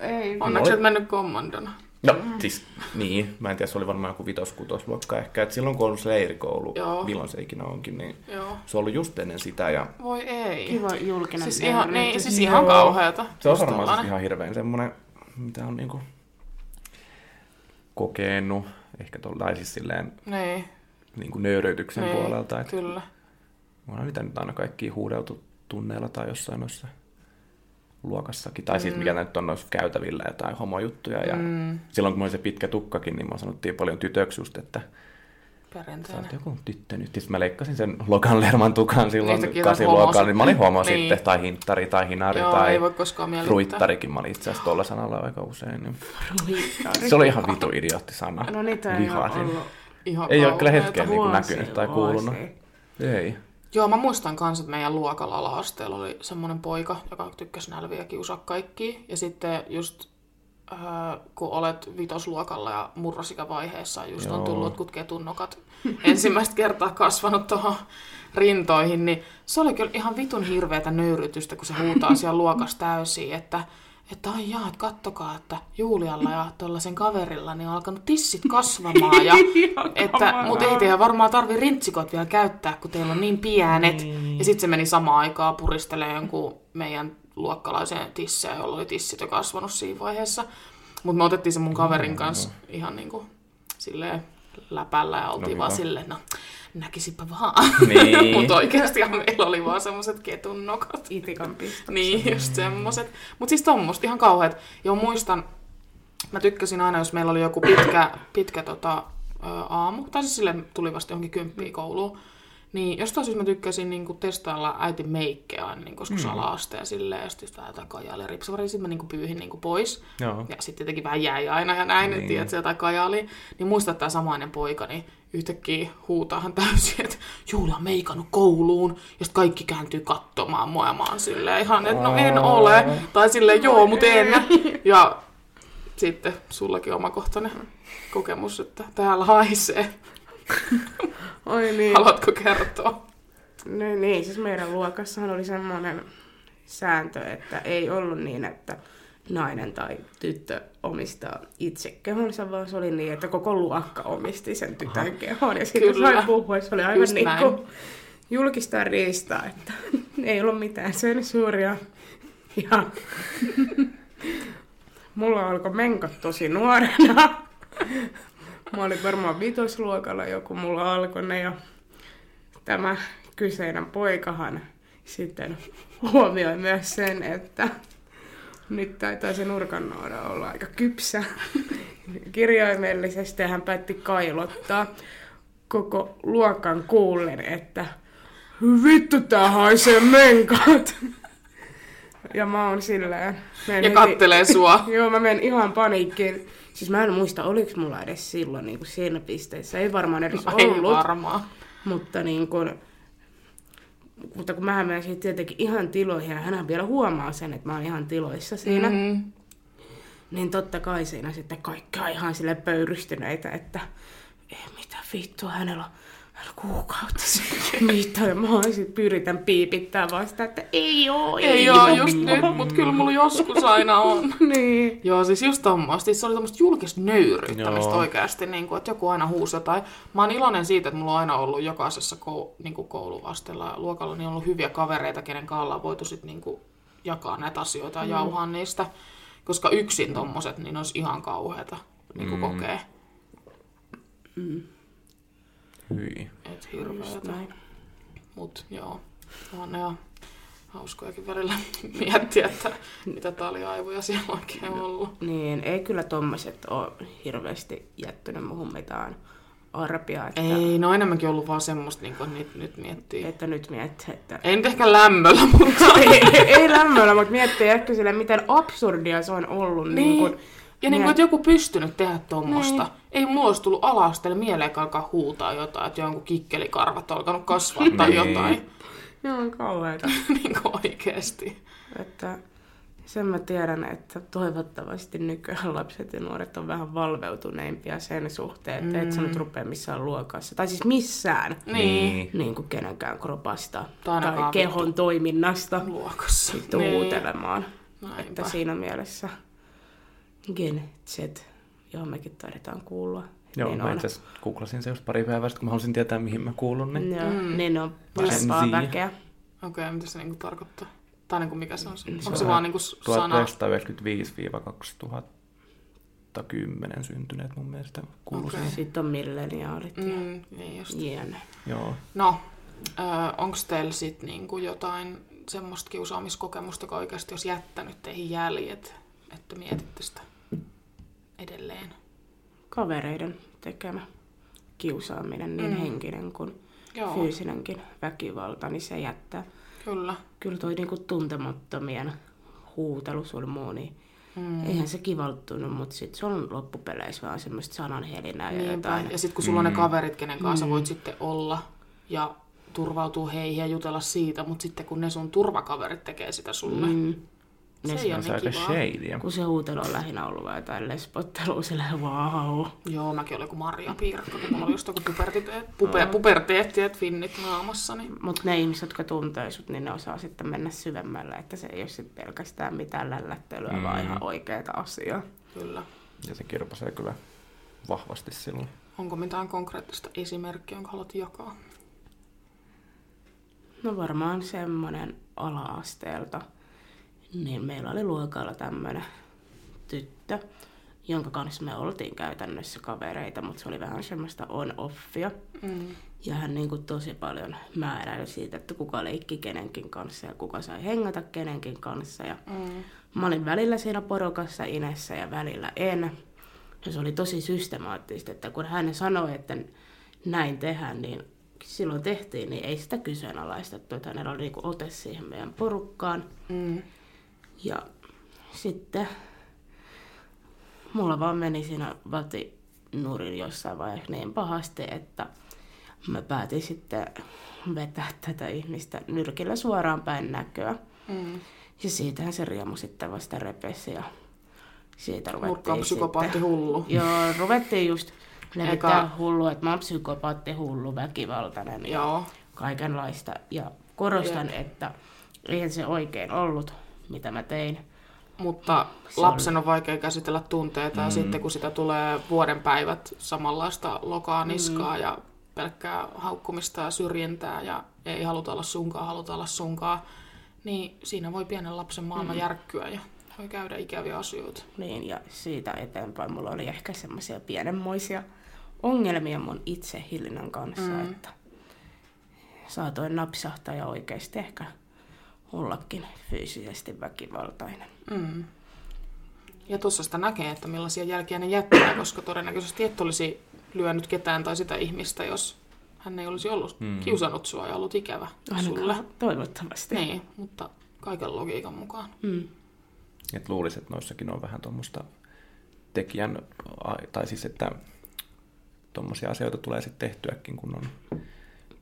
[SPEAKER 3] Ei,
[SPEAKER 2] Onneksi et mennyt kommandona.
[SPEAKER 1] No siis niin, mä en tiedä, se oli varmaan joku vitos-kutosluokka ehkä, että silloin kun on ollut se leirikoulu,
[SPEAKER 2] Joo.
[SPEAKER 1] milloin se ikinä onkin, niin
[SPEAKER 2] Joo.
[SPEAKER 1] se on ollut just ennen sitä ja
[SPEAKER 2] Voi ei.
[SPEAKER 3] kiva julkinen
[SPEAKER 2] Siis ihan, niin, siis ihan
[SPEAKER 1] Joo.
[SPEAKER 2] kauheata.
[SPEAKER 1] se on varmaan siis ihan hirveän semmoinen, mitä on niinku kokenut, ehkä tuolla, tai siis silleen
[SPEAKER 2] Niin,
[SPEAKER 1] niinku nöyryytyksen
[SPEAKER 2] niin,
[SPEAKER 1] puolelta, että
[SPEAKER 2] Kyllä.
[SPEAKER 1] mä oon mitä nyt aina kaikki huudeltu tunneilla tai jossain noissa luokassakin, tai siis
[SPEAKER 2] Mm.
[SPEAKER 1] mikä nyt on noissa käytävillä jotain homojuttuja, ja
[SPEAKER 2] Mm,
[SPEAKER 1] silloin kun mulla oli se pitkä tukkakin, niin mä sanottiin paljon tytöksi just, että Sä oot joku tyttö nyt. Sitten mä leikkasin sen Logan Lerman tukan silloin
[SPEAKER 2] Yhtäkkiä taas
[SPEAKER 1] kasiluokalla, niin mä olin homo
[SPEAKER 2] sitten.
[SPEAKER 1] sitten,
[SPEAKER 2] Niin.
[SPEAKER 1] tai hinttari, tai hinari,
[SPEAKER 2] Joo,
[SPEAKER 1] tai
[SPEAKER 2] ei voi koskaan
[SPEAKER 1] fruittarikin. Mä olin itse asiassa tuolla sanalla aika usein. Niin. Se oli ihan vitu idiootti sana.
[SPEAKER 3] No niitä ei ole ollut
[SPEAKER 2] Ihan
[SPEAKER 1] Ei ole kyllä hetkeä niin näkynyt tai kuulunut. Ei.
[SPEAKER 2] Joo, mä muistan kanssa, että meidän luokalla ala-asteella oli semmoinen poika, joka tykkäsi nälviä ja kiusaa kaikki. Ja sitten just äh, kun olet vitosluokalla ja murrosikävaiheessa just on
[SPEAKER 1] Joo.
[SPEAKER 2] tullut jotkut ketunnokat ensimmäistä kertaa kasvanut tuohon rintoihin, niin se oli kyllä ihan vitun hirveätä nöyrytystä, kun se huutaa siellä luokassa täysin, että että ai jaa, että kattokaa, että Julialla ja tuollaisen kaverilla niin on alkanut tissit kasvamaan. Ja, että, mutta ei teidän varmaan tarvi rintsikot vielä käyttää, kun teillä on niin pienet.
[SPEAKER 1] Niin.
[SPEAKER 2] Ja sitten se meni samaan aikaan puristelemaan jonkun meidän luokkalaisen tissejä, jolla oli tissit jo kasvanut siinä vaiheessa. Mutta me otettiin se mun kaverin kanssa ihan niinku silleen läpällä ja oltiin
[SPEAKER 1] No
[SPEAKER 2] vaan silleen, no näkisipä vaan.
[SPEAKER 1] Niin.
[SPEAKER 2] Mutta oikeasti meillä oli vaan semmoset ketunnokat.
[SPEAKER 3] Itikan pistokset.
[SPEAKER 2] Niin, just semmoset. Mut siis tommoista ihan kauheat. Ja muistan, mä tykkäsin aina, jos meillä oli joku pitkä, pitkä tota, aamu, tai siis sille tuli vasta johonkin kymppiä kouluun, niin jostain syystä mä tykkäsin niin testailla äitin meikkejä aina niin joskus mm. ala-aste ja silleen, ja sitten just vähän jotain kajaali ja ripsavari, sitten mä niin pyyhin niin pois.
[SPEAKER 1] Joo.
[SPEAKER 2] Ja sitten tietenkin vähän jäi aina ja näin, niin.
[SPEAKER 1] Niin.
[SPEAKER 2] että tiedät, jotain kajaali. Niin muista, että tämä samainen poika, niin yhtäkkiä huutaahan täysin, että Julia on meikannut kouluun. Ja sitten kaikki kääntyy katsomaan mua ja mä oon silleen ihan, että no en ole. Tai silleen, joo, mutta en. Ja sitten sullakin omakohtainen kokemus, että täällä haisee.
[SPEAKER 3] Oi niin.
[SPEAKER 2] Haluatko kertoa?
[SPEAKER 3] No niin, siis meidän luokassahan oli semmoinen sääntö, että ei ollut niin, että nainen tai tyttö omistaa itse kehonsa, vaan se oli niin, että koko luokka omisti sen tytön kehon. Ja sitten sai puhua, se oli aivan
[SPEAKER 2] Just
[SPEAKER 3] niin kuin julkista riistaa, että ei ollut mitään sensuuria. Ja mulla alkoi menkat tosi nuorena. Mä olin varmaan vitosluokalla joku, mulla alkoi ne ja tämä kyseinen poikahan sitten huomioi myös sen, että nyt taitaa se nurkannoora olla aika kypsä kirjaimellisesti ja hän päätti kailottaa koko luokan kuullen, että vittu tää haisee menkat. Ja mä oon silleen...
[SPEAKER 2] Ja
[SPEAKER 3] heti-
[SPEAKER 2] kattelee sua.
[SPEAKER 3] Joo, mä menen ihan paniikkiin. Siis mä en muista, oliko mulla edes silloin niin kuin siinä pisteessä. Ei varmaan edes
[SPEAKER 2] No, ei
[SPEAKER 3] ollut.
[SPEAKER 2] varmaan.
[SPEAKER 3] Mutta niin kuin, Mutta kun mä menen sitten tietenkin ihan tiloihin, ja hän vielä huomaa sen, että mä oon ihan tiloissa siinä, mm.
[SPEAKER 2] Mm.
[SPEAKER 3] niin totta kai siinä sitten kaikki on ihan sille pöyristyneitä, että ei mitä vittua, hänellä on on kuukautta mitä, ja mä sitten pyritän piipittää vasta, että ei oo, ei,
[SPEAKER 2] Ei oo just nyt, mutta kyllä mulla joskus aina on.
[SPEAKER 3] niin.
[SPEAKER 2] Joo, siis just tommoista. Se oli tommoista julkista nöyryyttämistä oikeasti, niin kuin, että joku aina huusi jotain. Mä oon iloinen siitä, että mulla on aina ollut jokaisessa kou, niin kuin kouluasteella ja luokalla niin on ollut hyviä kavereita, kenen kanssa ollaan voitu sit niin kuin jakaa näitä asioita ja jauhaa niistä. Koska yksin tommoset, niin olisi ihan kauheata niin kuin
[SPEAKER 1] Mm.
[SPEAKER 2] kokee.
[SPEAKER 1] Hyi.
[SPEAKER 2] Et hirveetä. Mut joo, on ihan hauskojakin välillä miettiä, että mitä taliaivoja siellä oikein on ollut.
[SPEAKER 3] Niin, ei kyllä tommoset ole hirveästi jättynyt muhun mitään arpia, että,
[SPEAKER 2] Ei, no enemmänkin ollut vaan semmoista, niin kuin nyt, nyt miettii.
[SPEAKER 3] että nyt miettii, että
[SPEAKER 2] Ei nyt ehkä lämmöllä, mutta...
[SPEAKER 3] ei, ei lämmöllä, mutta miettii ehkä sille, miten absurdia se on ollut. Niin,
[SPEAKER 2] Niin.
[SPEAKER 3] niin kun,
[SPEAKER 2] Ja niin kuin, että joku pystynyt tehdä tuommoista.
[SPEAKER 3] Niin.
[SPEAKER 2] Ei mulla olisi tullut alasteella mieleen alkaa huutaa jotain, että jonkun kikkelikarvat on alkanut kasvaa tai
[SPEAKER 1] Niin.
[SPEAKER 2] jotain.
[SPEAKER 3] joo, on kauheeta.
[SPEAKER 2] niin kuin oikeesti.
[SPEAKER 3] että sen mä tiedän, että toivottavasti nykyään lapset ja nuoret on vähän valveutuneimpia sen suhteen, että mm. et sä nyt rupea missään luokassa. Tai siis missään.
[SPEAKER 2] Niin.
[SPEAKER 3] Niin kuin kenenkään kropasta
[SPEAKER 2] Tai
[SPEAKER 3] tai kehon toiminnasta
[SPEAKER 2] Luokassa.
[SPEAKER 3] vittu huutelemaan.
[SPEAKER 2] Näinpä.
[SPEAKER 3] Että siinä mielessä Gen Z, johon mekin taidetaan kuulua.
[SPEAKER 1] Joo,
[SPEAKER 3] niin
[SPEAKER 1] mä itse asiassa googlasin se just pari päivää sitten, kun mä halusin tietää, mihin mä kuulun. Niin...
[SPEAKER 3] joo,
[SPEAKER 2] Mm.
[SPEAKER 3] niin ne on parempaa
[SPEAKER 1] Z.
[SPEAKER 3] väkeä.
[SPEAKER 2] Okei, okay, mitä se niinku tarkoittaa? Tai niinku mikä se on?
[SPEAKER 1] Se
[SPEAKER 2] Onko se
[SPEAKER 1] on
[SPEAKER 2] vaan niinku sana?
[SPEAKER 1] 1995-2010 syntyneet mun mielestä kuuluu
[SPEAKER 2] Okei.
[SPEAKER 1] siihen.
[SPEAKER 3] Sitten on milleniaalit ja
[SPEAKER 2] Mm, niin just.
[SPEAKER 3] jne.
[SPEAKER 1] Joo.
[SPEAKER 2] No, onko teillä sitten niinku jotain semmoista kiusaamiskokemusta, joka oikeasti olisi jättänyt teihin jäljet, että mietitte sitä edelleen?
[SPEAKER 3] Kavereiden tekemä kiusaaminen, niin
[SPEAKER 2] Mm.
[SPEAKER 3] henkinen kuin
[SPEAKER 2] Joo,
[SPEAKER 3] fyysinenkin väkivalta, niin se jättää.
[SPEAKER 2] kyllä.
[SPEAKER 3] Kyllä toi niinku tuntemattomien huutelu sun muu, niin
[SPEAKER 2] Mm.
[SPEAKER 3] eihän se kivalttunut, mutta sitten se on loppupeleissä vaan semmoista sananhelinää ja jotain.
[SPEAKER 2] Ja sitten kun sulla on ne
[SPEAKER 1] Mm.
[SPEAKER 2] kaverit, kenen kanssa
[SPEAKER 3] Mm.
[SPEAKER 2] voit sitten olla ja turvautua heihin ja jutella siitä, mutta sitten kun ne sun turvakaverit tekee sitä sulle, mm. Se
[SPEAKER 3] Ne
[SPEAKER 1] Se on
[SPEAKER 2] niin
[SPEAKER 1] aika
[SPEAKER 2] kivaa.
[SPEAKER 1] shadyä.
[SPEAKER 3] Kun se huutelu on lähinnä ollut vaan jotain lesbottelua, silleen wow.
[SPEAKER 2] Joo, mäkin olin kuin Maria Piirakka, kun mulla oli just joku puberteet, pupe, puberteetti, että finnit naamassa. Niin...
[SPEAKER 3] Mutta ne ihmiset, jotka tuntee sut, niin ne osaa sitten mennä syvemmälle, että se ei ole sitten pelkästään mitään lällättelyä, mm. vaan ihan oikeita asiaa.
[SPEAKER 2] Kyllä.
[SPEAKER 1] Ja se kirpasee kyllä vahvasti silloin.
[SPEAKER 2] Onko mitään konkreettista esimerkkiä, jonka haluat jakaa?
[SPEAKER 3] No varmaan semmoinen ala-asteelta. Niin meillä oli luokalla tämmöinen tyttö, jonka kanssa me oltiin käytännössä kavereita, mutta se oli vähän semmoista on-offia.
[SPEAKER 2] Mm.
[SPEAKER 3] Ja hän niin kuin tosi paljon määräili siitä, että kuka leikki kenenkin kanssa ja kuka sai hengata kenenkin kanssa. Ja
[SPEAKER 2] Mm.
[SPEAKER 3] mä olin välillä siinä porukassa inessä ja välillä en. Ja se oli tosi systemaattista, että kun hän sanoi, että näin tehdään, niin silloin tehtiin, niin ei sitä kyseenalaistettu, että hänellä oli niinku ote siihen meidän porukkaan.
[SPEAKER 2] Mm.
[SPEAKER 3] Ja sitten mulla vaan meni siinä vatinurin jossain vaiheessa niin pahasti, että mä päätin sitten vetää tätä ihmistä nyrkillä suoraan päin näköä.
[SPEAKER 2] Mm.
[SPEAKER 3] Ja siitähän se riemu sitten vasta repesi ja siitä ruvettiin
[SPEAKER 2] psykopaatti
[SPEAKER 3] sitten...
[SPEAKER 2] hullu.
[SPEAKER 3] Joo, ruvettiin just levittää
[SPEAKER 2] Eka-
[SPEAKER 3] hullu, että mä oon psykopaatti hullu, väkivaltainen ja
[SPEAKER 2] Joo.
[SPEAKER 3] kaikenlaista. Ja korostan,
[SPEAKER 2] Jep.
[SPEAKER 3] että eihän se oikein ollut, mitä mä tein.
[SPEAKER 2] Mutta
[SPEAKER 3] Se
[SPEAKER 2] lapsen on vaikea käsitellä tunteita ja
[SPEAKER 1] Mm.
[SPEAKER 2] sitten kun sitä tulee vuoden päivät samanlaista lokaa niskaa ja pelkkää haukkumista ja syrjintää ja ei haluta olla sunkaan, haluta olla sunkaan, niin siinä voi pienen lapsen maailma järkkyä ja voi käydä ikäviä asioita.
[SPEAKER 3] Niin, ja siitä eteenpäin mulla oli ehkä semmoisia pienenmoisia ongelmia mun itsehillinnän kanssa,
[SPEAKER 2] Mm.
[SPEAKER 3] että saatoin napsahtaa ja oikeasti ehkä ollakin fyysisesti väkivaltainen.
[SPEAKER 2] Mm. Ja tuossa sitä näkee, että millaisia jälkiä ne jättää, koska todennäköisesti et olisi lyönyt ketään tai sitä ihmistä, jos hän ei olisi ollut
[SPEAKER 1] Mm.
[SPEAKER 2] kiusannut sua ja ollut ikävä sulle.
[SPEAKER 3] Ainakaan toivottavasti.
[SPEAKER 2] Niin, mutta kaiken logiikan mukaan.
[SPEAKER 3] Mm.
[SPEAKER 1] Et luulisi, että noissakin on vähän tuommoista tekijän, ai- tai siis että tuommoisia asioita tulee sitten tehtyäkin, kun on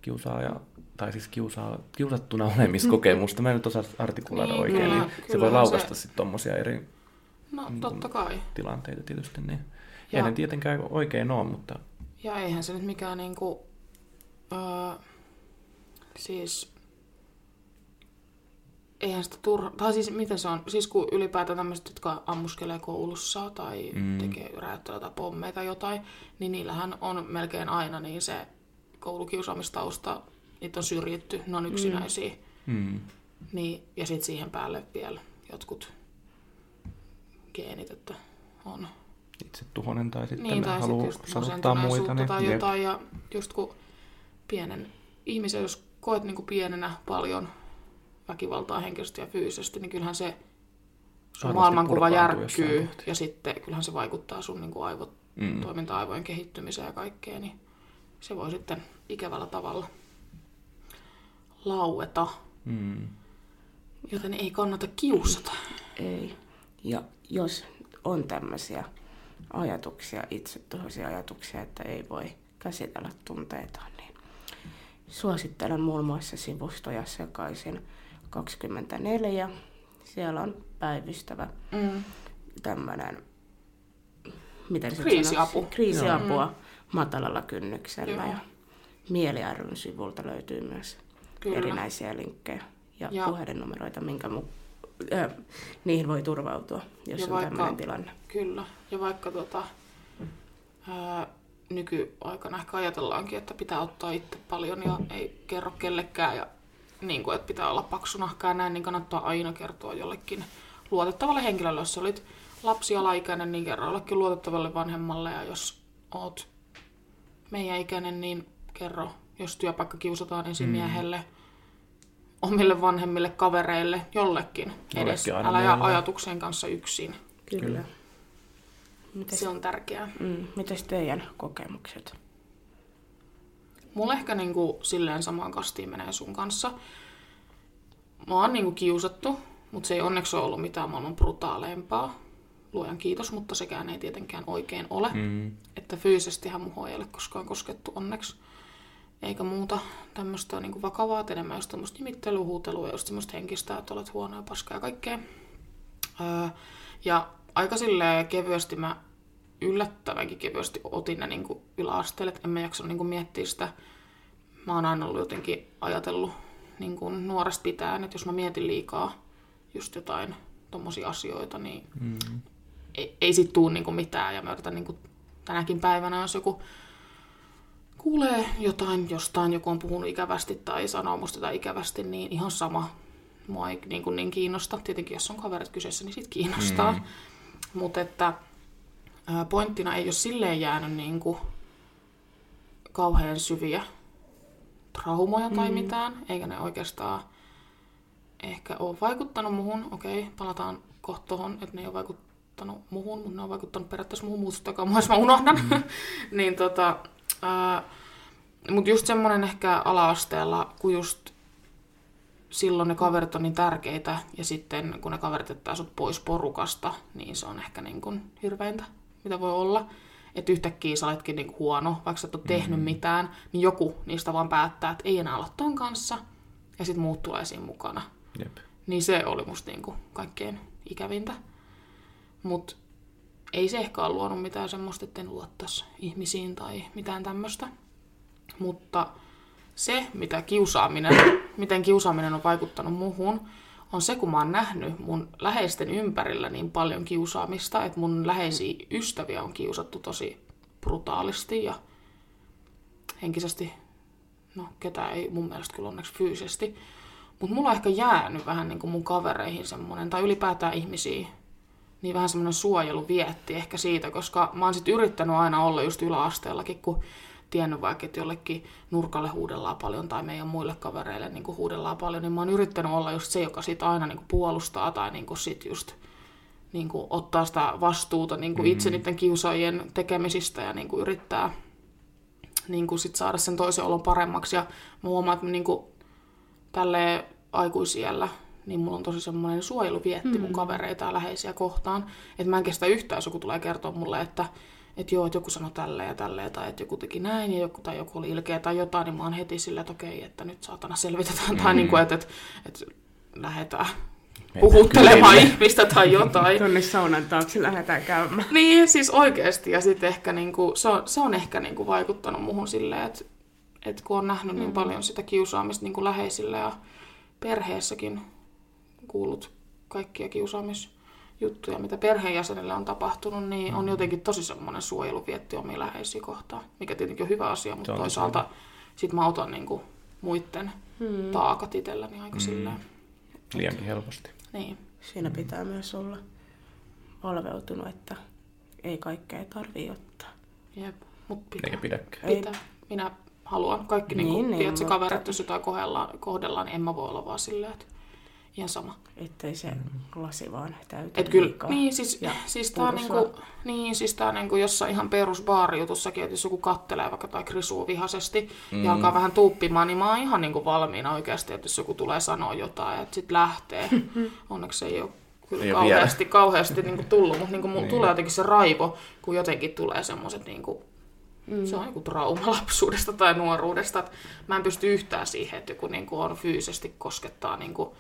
[SPEAKER 1] kiusaaja tai siis kiusaa, kiusattuna olemiskokemusta. Mä en nyt osaa artikuloida
[SPEAKER 2] Niin,
[SPEAKER 1] oikein,
[SPEAKER 2] kyllä,
[SPEAKER 1] niin se voi
[SPEAKER 2] se-
[SPEAKER 1] laukaista sitten tommosia eri
[SPEAKER 2] No
[SPEAKER 1] Mm.
[SPEAKER 2] totta kai.
[SPEAKER 1] tilanteita tietysti. Niin.
[SPEAKER 2] Ja-
[SPEAKER 1] ne tietenkään oikein ole, mutta
[SPEAKER 2] Ja eihän se nyt mikään niinku, öö, siis, eihän sitä turha, tai siis miten se on, siis kun ylipäätään tämmöiset, jotka ammuskelee koulussa tai
[SPEAKER 1] Mm.
[SPEAKER 2] tekee räjäyttää tai pommeja tai jotain, niin niillähän on melkein aina niin se koulukiusaamistausta, niitä on syrjitty, ne on yksinäisiä,
[SPEAKER 1] mm,
[SPEAKER 2] niin, ja sitten siihen päälle vielä jotkut geenit, että on
[SPEAKER 1] itse tuhonen tai sitten
[SPEAKER 2] niin, tai
[SPEAKER 1] haluaa sanottaa muita. Niin,
[SPEAKER 2] tai jotain. Ja just kun pienen ihmisen, jos koet niin kuin pienenä paljon väkivaltaa henkisesti ja fyysisesti, niin kyllähän se sun maailmankuva järkkyy ja sitten kyllähän se vaikuttaa sun niin kuin aivot,
[SPEAKER 1] Mm.
[SPEAKER 2] toiminta-aivojen kehittymiseen ja kaikkeen, niin se voi sitten ikävällä tavalla laueta,
[SPEAKER 1] Mm.
[SPEAKER 2] joten ei kannata kiusata.
[SPEAKER 3] Ei. Ja jos on tämmöisiä ajatuksia, itsetuhoisia ajatuksia, että ei voi käsitellä tunteitaan, niin suosittelen muun muassa sivustoja sekaisin 24. Siellä on päivystävä
[SPEAKER 2] Mm.
[SPEAKER 3] tämmöinen, miten se
[SPEAKER 2] Kriisiapu.
[SPEAKER 3] sanoisi? Kriisiapua matalalla kynnyksellä.
[SPEAKER 2] Joo.
[SPEAKER 3] Ja Mieli ryn sivulta löytyy myös
[SPEAKER 2] Kyllä.
[SPEAKER 3] erinäisiä linkkejä ja,
[SPEAKER 2] Ja-
[SPEAKER 3] puhelinnumeroita, minkä mu- äh, niihin voi turvautua, jos
[SPEAKER 2] Ja
[SPEAKER 3] on
[SPEAKER 2] vaikka-
[SPEAKER 3] tämmöinen tilanne.
[SPEAKER 2] Kyllä. Ja vaikka tota, ää, nykyaikana ehkä ajatellaankin, että pitää ottaa itse paljon ja ei kerro kellekään ja niin kuin, että pitää olla paksunahkaa näin, niin kannattaa aina kertoa jollekin luotettavalle henkilölle. Jos olit lapsi alaikäinen, niin kerro jollekin luotettavalle vanhemmalle ja jos oot meidän ikäinen, niin kerro, jos työpaikka kiusataan esimiehelle, omille vanhemmille, kavereille, jollekin edes.
[SPEAKER 1] Jollekin aina
[SPEAKER 2] Älä jää ajatuksen kanssa yksin.
[SPEAKER 3] Kyllä.
[SPEAKER 1] Kyllä.
[SPEAKER 3] Mites,
[SPEAKER 2] Se on tärkeää.
[SPEAKER 3] mm, mites teidän kokemukset?
[SPEAKER 2] Mulla ehkä niinku silleen samaan kastiin menee sun kanssa. Mä oon niinku kiusattu, mutta se ei onneksi ole ollut mitään maailman brutaaleempaa. Luojan kiitos, mutta sekään ei tietenkään oikein ole.
[SPEAKER 1] Mm.
[SPEAKER 2] Että fyysisestihän muhua ei ole koskaan koskettu onneksi. Eikä muuta tämmöistä niinku vakavaa, et enemmän just tämmöistä nimittelyä, huutelua ja just semmoista henkistä, että olet huono ja paskaa ja kaikkea. Öö, ja aika silleen kevyesti mä yllättävänkin kevyesti otin ne niinku yläasteelle, että en mä jaksanut niinku miettiä sitä. Mä oon aina ollut jotenkin ajatellut niinku nuoresta pitäen, että jos mä mietin liikaa just jotain tommosia asioita, niin
[SPEAKER 1] Mm.
[SPEAKER 2] ei, ei sit tuu niinku mitään. Ja mä yritän niinku tänäkin päivänä, jos joku kuulee jotain jostain, joku on puhunut ikävästi tai sanoo musta jotain ikävästi, niin ihan sama. Mua ei niin, kuin niin kiinnosta. Tietenkin jos on kaverit kyseessä, niin sit kiinnostaa. Mm. Mutta että pointtina ei ole silleen jäänyt niin kuin kauhean syviä traumoja tai mitään, eikä ne oikeastaan ehkä ole vaikuttanut muhun. Okei, palataan kohta tuohon, että ne ei ole vaikuttanut muhun, mutta ne on vaikuttanut periaatteessa muhun muustakaan, jos mä unohdan. Mm. niin tota, mutta just semmoinen ehkä ala-asteella, kun just silloin ne kaverit on niin tärkeitä ja sitten kun ne kaverit jättää sut pois porukasta, niin se on ehkä niin kuin hirveintä, mitä voi olla. Että yhtäkkiä sä oletkin niin huono, vaikka sä et ole tehnyt mitään, niin joku niistä vaan päättää, että ei enää olla ton kanssa ja sitten muut tulee siinä mukana.
[SPEAKER 1] Jep.
[SPEAKER 2] Niin se oli musta niinku kaikkein ikävintä. Mutta ei se ehkä ole luonut mitään semmoista, että en luottaisi ihmisiin tai mitään tämmöistä. Mutta se, mitä kiusaaminen, miten kiusaaminen on vaikuttanut muhun, on se, kun mä oon nähnyt mun läheisten ympärillä niin paljon kiusaamista, että mun läheisiä ystäviä on kiusattu tosi brutaalisti ja henkisesti, no ketään ei mun mielestä kyllä onneksi fyysisesti, mutta mulla on ehkä jäänyt vähän niin kuin mun kavereihin semmoinen, tai ylipäätään ihmisiä, niin vähän semmoinen suojelu vietti ehkä siitä, koska mä oon sit yrittänyt aina olla just yläasteellakin, kun tiennyt vaikka, että jollekin nurkalle huudellaan paljon tai meidän muille kavereille niin huudellaan paljon, niin mä oon yrittänyt olla just se, joka sit aina niin puolustaa tai niin sit just niin ottaa sitä vastuuta niin mm. itse niiden kiusaajien tekemisistä ja niin yrittää niin sit saada sen toisen olon paremmaksi. Ja mä huomaan, että niin tälleen aikuisiellä, niin mulla on tosi semmoinen suojeluvietti mm. mun kavereita ja läheisiä kohtaan. Että mä en kestä yhtään, jos joku tulee kertoa mulle, että, että joo, että joku sanoi tälle ja tälle, tai että joku teki näin, ja joku, tai joku oli ilkeä tai jotain, niin mä oon heti silleen, että okei, että nyt saatana selvitetään, mm. tai niin kuin, että, että, että lähdetään puhuttelemaan ihmistä tai jotain.
[SPEAKER 3] Tuonne saunan taakse lähdetään käymään.
[SPEAKER 2] Niin, siis oikeasti. Ja sitten ehkä niinku, se, on, se on ehkä niinku vaikuttanut muhun silleen, että, että kun on nähnyt niin paljon sitä kiusaamista niinku läheisillä ja perheessäkin kuullut kaikkia kiusaamisjuttuja, mitä perheenjäsenille on tapahtunut, niin on jotenkin tosi semmoinen suojelu vietti omia läheisiä kohtaan, mikä tietenkin on hyvä asia, mutta toisaalta sit mä otan niinku muiden hmm. taakat itselläni aika hmm. silleen.
[SPEAKER 1] Liiankin helposti.
[SPEAKER 2] Niin.
[SPEAKER 3] Siinä pitää myös olla valveutunut, että ei kaikkea tarvii ottaa.
[SPEAKER 2] Jep. Mut pitää.
[SPEAKER 1] Eikä pidäkään.
[SPEAKER 3] Ei.
[SPEAKER 2] pitää. Minä haluan. Kaikki
[SPEAKER 3] Niin,
[SPEAKER 2] niin, niin,
[SPEAKER 3] niin,
[SPEAKER 2] tiedätkö,
[SPEAKER 3] mutta-
[SPEAKER 2] kaverit, jos jotain kohdellaan, kohdellaan, niin en mä voi olla vaan silleen, että ihan sama.
[SPEAKER 3] Ettei se lasi vaan täytä
[SPEAKER 2] Et kyllä,
[SPEAKER 3] liikaa.
[SPEAKER 2] niin siis,
[SPEAKER 3] Ja
[SPEAKER 2] siis tää niinku, niin, siis tää on niinku jossain ihan perusbaarijutussakin, että jos joku kattelee vaikka tai krisuu vihaisesti mm. ja alkaa vähän tuuppimaan, niin mä oon ihan niinku valmiina oikeasti, että jos joku tulee sanoa jotain, että sit lähtee. Onneksi ei ole kyllä
[SPEAKER 1] Ei
[SPEAKER 2] kauheasti, kauheasti niinku tullut, mutta niinku
[SPEAKER 1] Niin.
[SPEAKER 2] tulee jotenkin se raivo, kun jotenkin tulee semmoiset niinku, mm. se on joku trauma lapsuudesta tai nuoruudesta. että Mä en pysty yhtään siihen, että joku niinku on fyysisesti koskettaa niinku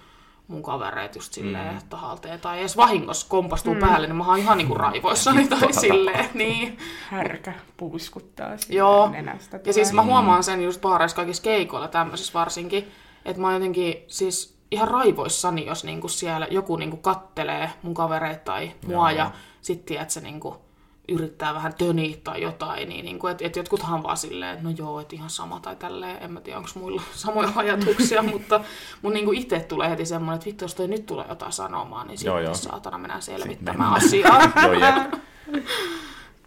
[SPEAKER 2] mun kavereet just silleen mm. tahalteen, tai edes vahingossa kompastuu mm. päälle, niin mä oon ihan niinku raivoissani tai silleen, niin.
[SPEAKER 3] Härkä puuskuttaa siitä
[SPEAKER 2] Joo.
[SPEAKER 3] nenästä.
[SPEAKER 2] Ja siis mä huomaan sen just baareissa kaikissa keikoilla tämmöisissä varsinkin, että mä oon jotenkin siis ihan raivoissani, jos niinku siellä joku niinku kattelee mun kavereita tai mua
[SPEAKER 1] Joo.
[SPEAKER 2] ja sit tiedät se niinku yrittää vähän töniä tai jotain, niin niinku, että et jotkuthan vaan silleen, että no joo, että ihan sama tai tälleen, en mä tiedä, onko muilla samoja ajatuksia, mutta mun niinku itse tulee heti semmoinen, että vittu, jos toi nyt tulee jotain sanomaan, niin
[SPEAKER 1] Joo,
[SPEAKER 2] sitten
[SPEAKER 1] joo.
[SPEAKER 2] saatana mennään selvittämään asiaa.
[SPEAKER 1] Joo, jep.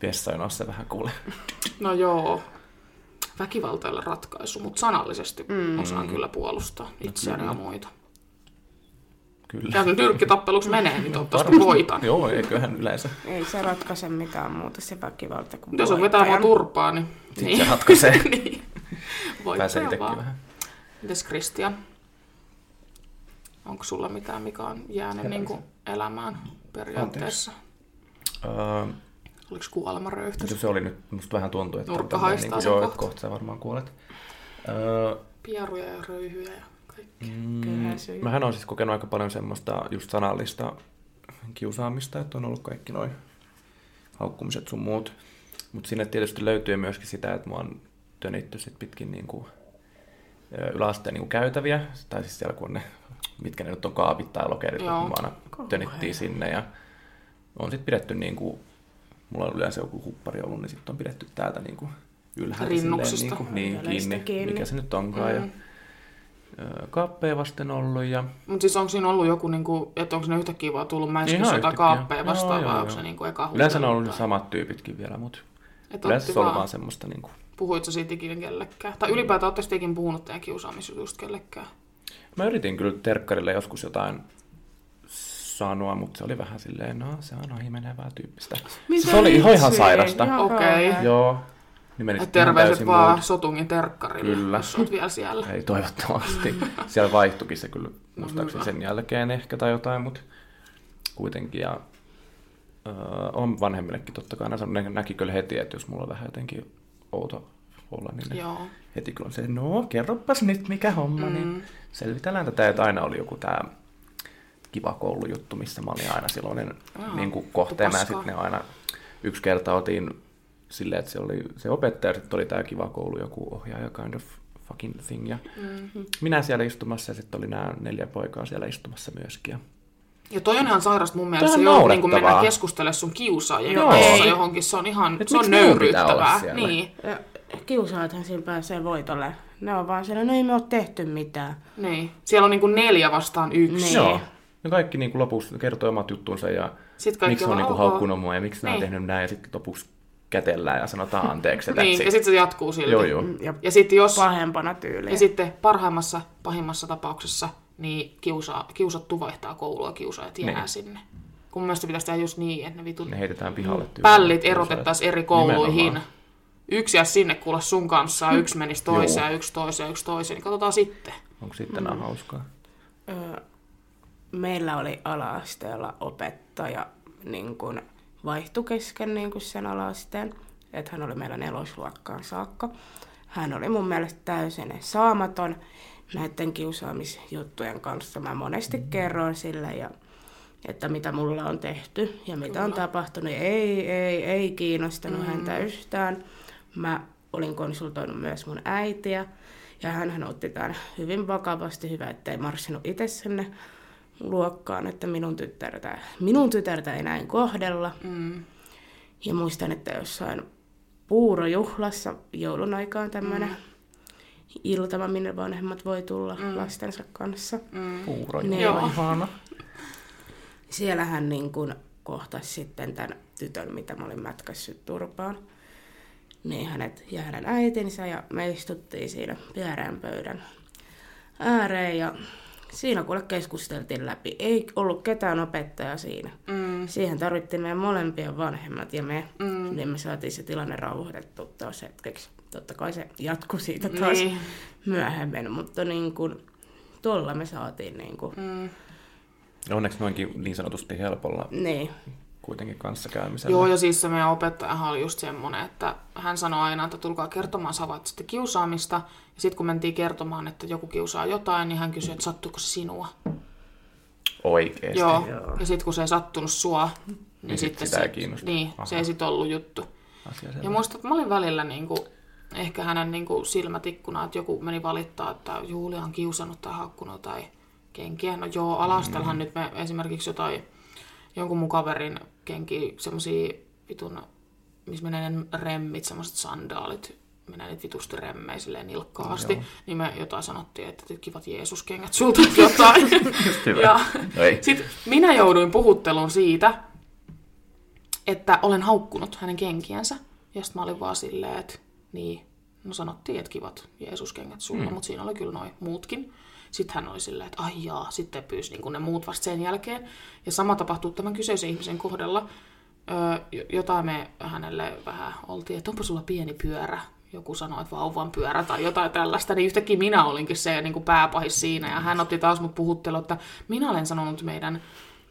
[SPEAKER 1] Vessajonossa vähän kuule.
[SPEAKER 2] No joo, väkivalta ei ole ratkaisu, mutta sanallisesti mm. osaan kyllä puolustaa itseäni ja muita.
[SPEAKER 1] Kyllä.
[SPEAKER 2] Ja kun nyrkkitappeluksi menee, niin toivottavasti
[SPEAKER 1] Varmasti.
[SPEAKER 2] voitan.
[SPEAKER 1] Joo, eiköhän yleensä.
[SPEAKER 3] Ei se ratkaise mitään muuta se väkivalta kuin
[SPEAKER 2] Jos on vetää mua
[SPEAKER 3] voittajan.
[SPEAKER 2] turpaa, niin,
[SPEAKER 1] Sitten
[SPEAKER 2] niin.
[SPEAKER 1] se ratkaisee.
[SPEAKER 2] niin.
[SPEAKER 1] Pääsee itsekin
[SPEAKER 2] vaan.
[SPEAKER 1] vähän.
[SPEAKER 2] Mites Kristian? Onko sulla mitään, mikä on jäänyt niin kuin elämään periaatteessa?
[SPEAKER 1] Öö,
[SPEAKER 2] Oliko kuolemanröyhtys?
[SPEAKER 1] mutta se oli nyt, musta vähän tuntuu, että
[SPEAKER 2] Nurkka
[SPEAKER 1] tämmönen
[SPEAKER 2] haistaa
[SPEAKER 1] niinku,
[SPEAKER 2] sen
[SPEAKER 1] joo,
[SPEAKER 2] kohta.
[SPEAKER 1] että kohta sä varmaan kuolet. Öö,
[SPEAKER 2] Pieruja ja röyhyjä ja
[SPEAKER 1] mm, mähän on siis kokenut aika paljon semmoista just sanallista kiusaamista, että on ollut kaikki noin haukkumiset sun muut. Mutta sinne tietysti löytyy myöskin sitä, että mua on tönitty sit pitkin niinku, ö, yläasteen niinku käytäviä, tai siis siellä kun ne, mitkä ne nyt on kaapit tai lokerit,
[SPEAKER 2] Joo.
[SPEAKER 1] kun mä aina tönittiin sinne ja on sitten pidetty niinku, mulla on yleensä joku huppari ollut, niin sitten on pidetty täältä niinku ylhäältä
[SPEAKER 2] Rinnuksista.
[SPEAKER 1] silleen niinku, niin,
[SPEAKER 3] Ylhäällä
[SPEAKER 1] kiinni,
[SPEAKER 3] kiinni.
[SPEAKER 1] mikä se nyt onkaan. Ja,
[SPEAKER 2] Mm.
[SPEAKER 1] ö, kaappeja vasten ollut ja
[SPEAKER 2] Mutta siis onko siinä ollut joku, niinku, että onko ne yhtäkkiä vaan tullut mäiskyssä jotain kaappeja
[SPEAKER 1] Joo,
[SPEAKER 2] vastaan,
[SPEAKER 1] joo,
[SPEAKER 2] vai
[SPEAKER 1] joo.
[SPEAKER 2] onko se niinku eka
[SPEAKER 1] yleensä on ollut
[SPEAKER 2] tai-
[SPEAKER 1] samat tyypitkin vielä, mutta
[SPEAKER 2] Et
[SPEAKER 1] yleensä se on
[SPEAKER 2] vaan-
[SPEAKER 1] semmoista niinku,
[SPEAKER 2] Puhuit sä siitä ikinä kellekään? Tai ylipäätään ootteko ikinä puhunut teidän kiusaamisjutusta kellekään?
[SPEAKER 1] Mä yritin kyllä terkkarille joskus jotain sanoa, mutta se oli vähän silleen, no se on ohi menevää tyyppistä.
[SPEAKER 3] Mitä
[SPEAKER 1] se oli ihan, sairasta.
[SPEAKER 2] Okei.
[SPEAKER 3] kauhea.
[SPEAKER 1] Joo. Niin
[SPEAKER 2] terveiset vaan
[SPEAKER 1] muut.
[SPEAKER 2] Sotungin terkkarille,
[SPEAKER 1] Kyllä.
[SPEAKER 2] jos oot vielä siellä.
[SPEAKER 1] Ei toivottavasti. Siellä vaihtuikin se kyllä muistaakseni sen jälkeen ehkä tai jotain, mutta kuitenkin. Ja, öö, on vanhemmillekin totta kai. Ne näki kyllä heti, että jos mulla on vähän jotenkin outo olla, niin
[SPEAKER 2] Joo.
[SPEAKER 1] heti kyllä on se, no kerropas nyt mikä homma, mm. niin selvitellään tätä, että aina oli joku tämä kiva koulujuttu, missä mä olin aina silloinen
[SPEAKER 2] Joo,
[SPEAKER 1] niin kuin kohteena, ja sitten ne aina yksi kerta otin silleen, että se oli se opettaja, sitten oli tämä kiva koulu, joku ohjaaja kind of fucking thing, ja
[SPEAKER 2] Mm.
[SPEAKER 1] minä siellä istumassa, ja sitten oli nämä neljä poikaa siellä istumassa myöskin, ja
[SPEAKER 2] Ja toi on ihan sairasta mun mielestä, joudut niin
[SPEAKER 1] naurettavaa.
[SPEAKER 2] mennä keskustelemaan sun kiusaajien
[SPEAKER 1] Joo.
[SPEAKER 2] kanssa johonkin. Se on ihan,
[SPEAKER 1] Et
[SPEAKER 2] se on nöyryyttävää. Niin,
[SPEAKER 3] Ja kiusaathan siinä pääsee voitolle. Ne on vaan siellä, no ei me ole tehty mitään.
[SPEAKER 2] niin. Siellä on niin kuin neljä vastaan yksi.
[SPEAKER 3] Niin.
[SPEAKER 1] joo. Ja kaikki niin kuin lopussa kertoo omat juttunsa, ja miksi on niin kuin haukkunut mua, ja miksi nämä on
[SPEAKER 2] Niin.
[SPEAKER 1] tehnyt näin, ja sitten lopuksi kätellään ja sanotaan anteeksi, ja
[SPEAKER 2] Niin, ja
[SPEAKER 1] it.
[SPEAKER 2] sitten se jatkuu silti.
[SPEAKER 1] Joo, joo.
[SPEAKER 3] Ja
[SPEAKER 2] Ja sitten jos,
[SPEAKER 3] pahempana tyyliin.
[SPEAKER 2] ja sitten parhaimmassa, pahimmassa tapauksessa, niin kiusa, kiusattu vaihtaa koulua ja kiusaajat jää
[SPEAKER 1] Niin.
[SPEAKER 2] sinne. Kun mielestä pitäisi tehdä just niin, että ne vitun
[SPEAKER 1] Ne heitetään pihalle tyyliin.
[SPEAKER 2] pällit erotettaisiin eri kouluihin.
[SPEAKER 1] Nimenomaan.
[SPEAKER 2] Yksi jää sinne kuule sun kanssa, ja yksi menisi toiseen,
[SPEAKER 1] Joo.
[SPEAKER 2] ja yksi toiseen, ja yksi toiseen. Niin katsotaan sitten.
[SPEAKER 1] Onko sitten mm. hauskaa?
[SPEAKER 3] Meillä oli ala-asteella opettaja, niin kun, vaihtui kesken niin kuin sen alasteen, että hän oli meillä nelosluokkaan saakka. Hän oli mun mielestä täysin saamaton näiden kiusaamisjuttujen kanssa. Mä monesti kerroin sille, ja, että mitä mulla on tehty ja mitä Kyllä. on tapahtunut. Ei, ei, ei kiinnostanut mm. häntä yhtään. Mä olin konsultoinut myös mun äitiä, ja hän otti tämän hyvin vakavasti. Hyvä, ettei marssinut itse sinne luokkaan, että minun tytärtä, minun tytärtä ei näin kohdella. Mm. Ja muistan, että jossain puurojuhlassa joulun aikaan tämmöinen mm. iltama, minne vanhemmat voi tulla mm. lastensa kanssa.
[SPEAKER 1] Mm. Puurojuhla,
[SPEAKER 3] Siellä hän niin kuin kohtasi sitten tämän tytön, mitä mä olin mätkässyt turpaan. Niin hänet ja hänen äitinsä ja me istuttiin siinä pyörään pöydän ääreen ja siinä kuule keskusteltiin läpi. Ei ollut ketään opettajaa siinä. Mm. Siihen tarvittiin meidän molempien vanhemmat ja me, mm. niin me saatiin se tilanne rauhoitettu taas hetkeksi. Totta kai se jatkui siitä taas niin. myöhemmin, mutta niin kuin, tuolla me saatiin niin kuin... Mm.
[SPEAKER 1] Onneksi noinkin niin sanotusti helpolla
[SPEAKER 3] niin
[SPEAKER 1] kuitenkin kanssakäymisellä.
[SPEAKER 2] Joo, ja siis se meidän opettajahan oli just semmoinen, että hän sanoi aina, että tulkaa kertomaan, sä sitten kiusaamista. Ja sitten kun mentiin kertomaan, että joku kiusaa jotain, niin hän kysyi, että sattuuko se sinua.
[SPEAKER 1] Oikeesti?
[SPEAKER 2] Joo, Joo. ja sitten kun se ei sattunut sua, niin, niin sitten
[SPEAKER 1] sitä
[SPEAKER 2] se, ei niin, se ei sitten ollut juttu. ja muistan, että mä olin välillä niin kuin, ehkä hänen niin kuin silmätikkuna, että joku meni valittaa, että Julia on kiusannut tai hakkunut tai kenkiä. No joo, alastelhan mm. nyt me esimerkiksi jotain jonkun mun kaverin kenki semmosia vitun, missä menee ne remmit, semmoiset sandaalit, menee niitä vitusti remmejä silleen nilkkaasti, Joo. niin me jotain sanottiin, että kivat Jeesus-kengät sulta jotain. ja no sitten minä jouduin puhutteluun siitä, että olen haukkunut hänen kenkiänsä. Ja sitten mä olin vaan silleen, että niin, no sanottiin, että kivat Jeesus-kengät sulla, mm. mutta siinä oli kyllä noin muutkin. Sitten hän oli silleen, että ai jaa, sitten pyysi niin ne muut vasta sen jälkeen. Ja sama tapahtuu tämän kyseisen ihmisen kohdalla. Öö, jotain me hänelle vähän oltiin, että onpa sulla pieni pyörä. Joku sanoi, että vauvan pyörä tai jotain tällaista, niin yhtäkkiä minä olinkin se niin kuin pääpahis siinä. Ja hän otti taas mut puhuttelu, että minä olen sanonut meidän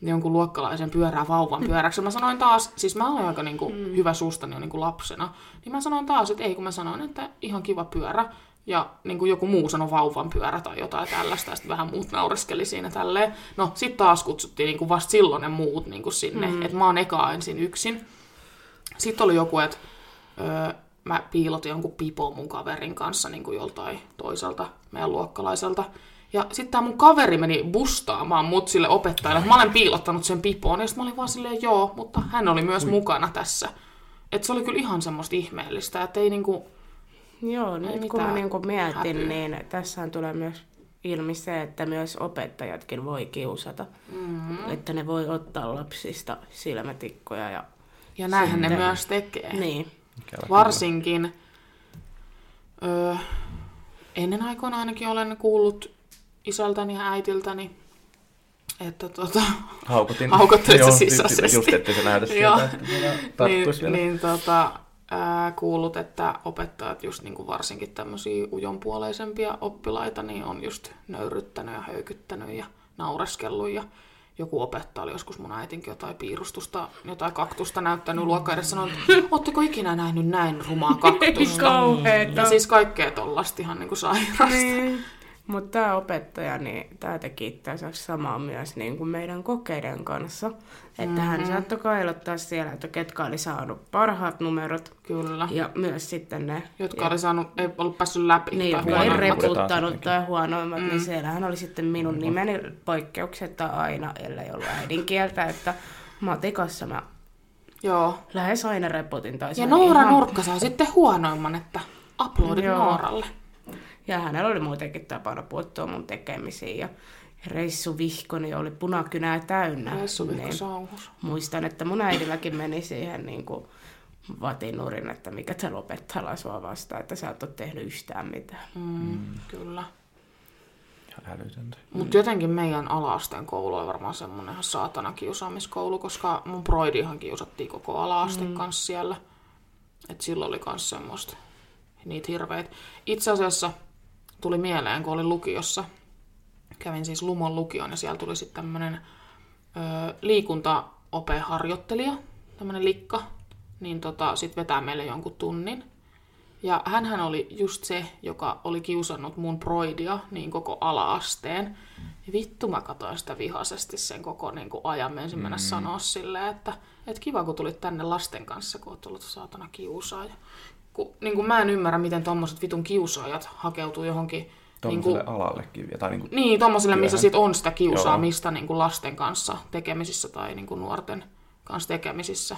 [SPEAKER 2] jonkun luokkalaisen pyörää vauvan pyöräksi. Mä sanoin taas, siis mä olen aika niin kuin, mm. hyvä suustani jo niin kuin lapsena, niin mä sanoin taas, että ei kun mä sanoin, että ihan kiva pyörä ja niin kuin joku muu sanoi vauvan pyörä tai jotain tällaista, ja sitten vähän muut naureskeli siinä tälleen. No, sitten taas kutsuttiin niin kuin vasta silloin ne muut niin kuin sinne, mm. että mä oon eka ensin yksin. Sitten oli joku, että öö, mä piilotin jonkun pipo mun kaverin kanssa niin kuin joltain toiselta meidän luokkalaiselta. Ja sitten tämä mun kaveri meni bustaamaan mut sille opettajalle, että mä olen piilottanut sen pipoon. Ja sitten mä olin vaan silleen, joo, mutta hän oli myös mukana tässä. Että se oli kyllä ihan semmoista ihmeellistä, että ei niinku...
[SPEAKER 3] Joo, nyt kun mä niin mietin, häpyä. niin tässä tulee myös ilmi se, että myös opettajatkin voi kiusata. Mm-hmm. Että ne voi ottaa lapsista silmätikkoja. Ja,
[SPEAKER 2] ja näinhän sitten... ne myös tekee.
[SPEAKER 3] Niin.
[SPEAKER 2] Varsinkin öö, ennen aikoina ainakin olen kuullut isältäni ja äitiltäni, että tota,
[SPEAKER 1] Haukutin.
[SPEAKER 2] haukuttelit se sisäisesti.
[SPEAKER 1] Just, ettei se näytä siltä, että
[SPEAKER 2] niin, vielä. niin tota, ää, kuullut, että opettajat just niin kuin varsinkin tämmöisiä ujonpuoleisempia oppilaita niin on just nöyryttänyt ja höykyttänyt ja naureskellut ja joku opettaja oli joskus mun äitinkin jotain piirustusta, jotain kaktusta näyttänyt luokka edessä sanonut, että ootteko ikinä nähnyt näin rumaa kaktusta? ja siis kaikkea tollasta ihan niin kuin sairasta. Niin.
[SPEAKER 3] Mutta tämä opettaja, niin tämä teki itse samaa myös niin kuin meidän kokeiden kanssa. Että mm-hmm. hän saattoi kailottaa siellä, että ketkä oli saanut parhaat numerot.
[SPEAKER 2] Kyllä.
[SPEAKER 3] Ja myös sitten ne...
[SPEAKER 2] Jotka ja, oli saanut, ei ollut päässyt läpi.
[SPEAKER 3] Niin, jotka ei reputtanut tai huonoimmat, niin mm. niin siellähän oli sitten minun mm. nimeni poikkeuksetta aina, ellei ollut äidinkieltä, että matikassa mä
[SPEAKER 2] Joo.
[SPEAKER 3] lähes aina reputin. Tai
[SPEAKER 2] ja Noora ihan... Nurkka saa sitten huonoimman, että uploadit Nooralle.
[SPEAKER 3] Ja hänellä oli muutenkin tapana puuttua mun tekemisiin. Ja Reissu Vihkonen oli punakynää täynnä.
[SPEAKER 2] Reissu niin
[SPEAKER 3] Muistan, että mun äidilläkin meni siihen niin kuin vatinurin, että mikä se lopettaa sua vastaan, että sä et ole tehnyt yhtään mitään.
[SPEAKER 2] Mm, mm. Kyllä.
[SPEAKER 1] älytöntä.
[SPEAKER 2] Mutta jotenkin meidän alasteen koulu on varmaan semmoinen ihan saatana kiusaamiskoulu, koska mun broidihan kiusattiin koko alaasteen mm. kanssa siellä. Et silloin oli myös semmoista niitä hirveitä. Itse asiassa tuli mieleen, kun olin lukiossa. Kävin siis Lumon lukion ja siellä tuli sitten tämmöinen liikuntaopeharjoittelija tämmönen likka, niin tota, sit vetää meille jonkun tunnin. Ja hän oli just se, joka oli kiusannut mun broidia niin koko ala-asteen. Ja vittu mä katsoin sitä vihaisesti sen koko niin kuin ajan. Mä ensin mennä mm. sanoa silleen, että, että kiva kun tulit tänne lasten kanssa, kun oot ollut saatana kiusaaja. Kun, niin kuin mä en ymmärrä, miten tommoset vitun kiusaajat hakeutuu johonkin
[SPEAKER 1] Tuommoiselle niin kuin, alallekin. Tai niin, kuin
[SPEAKER 2] niin, tuommoiselle, missä sit on sitä kiusaamista niin kuin lasten kanssa tekemisissä tai niin kuin nuorten kanssa tekemisissä.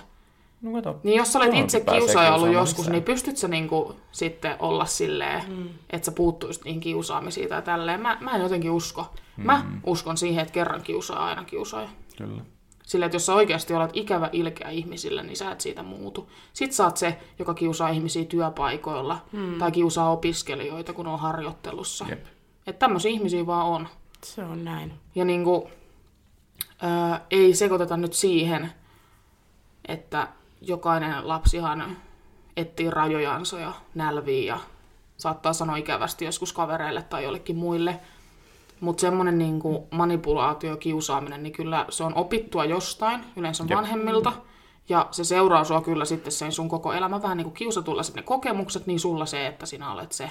[SPEAKER 1] No kato.
[SPEAKER 2] Niin jos sä olet itse kiusaaja ollut joskus, niin pystyt sä niinku sitten olla silleen, mm. että sä puuttuisit niihin kiusaamisiin tai tälleen. Mä, mä en jotenkin usko. Mm. Mä uskon siihen, että kerran kiusaa aina kiusaaja.
[SPEAKER 1] Kyllä.
[SPEAKER 2] Sillä, että jos sä oikeasti olet ikävä ilkeä ihmisille, niin sä et siitä muutu. Sitten sä oot se, joka kiusaa ihmisiä työpaikoilla mm. tai kiusaa opiskelijoita, kun on harjoittelussa. Jep. Että tämmöisiä ihmisiä vaan on.
[SPEAKER 3] Se on näin.
[SPEAKER 2] Ja niinku, ää, ei sekoiteta nyt siihen, että jokainen lapsihan etsii rajojansa ja nälvii ja saattaa sanoa ikävästi joskus kavereille tai jollekin muille. Mutta semmoinen niinku manipulaatio, kiusaaminen, niin kyllä se on opittua jostain, yleensä Jep. vanhemmilta. Ja se seuraa sua kyllä sitten sen sun koko elämä vähän niin kuin kiusatulla ne kokemukset, niin sulla se, että sinä olet se,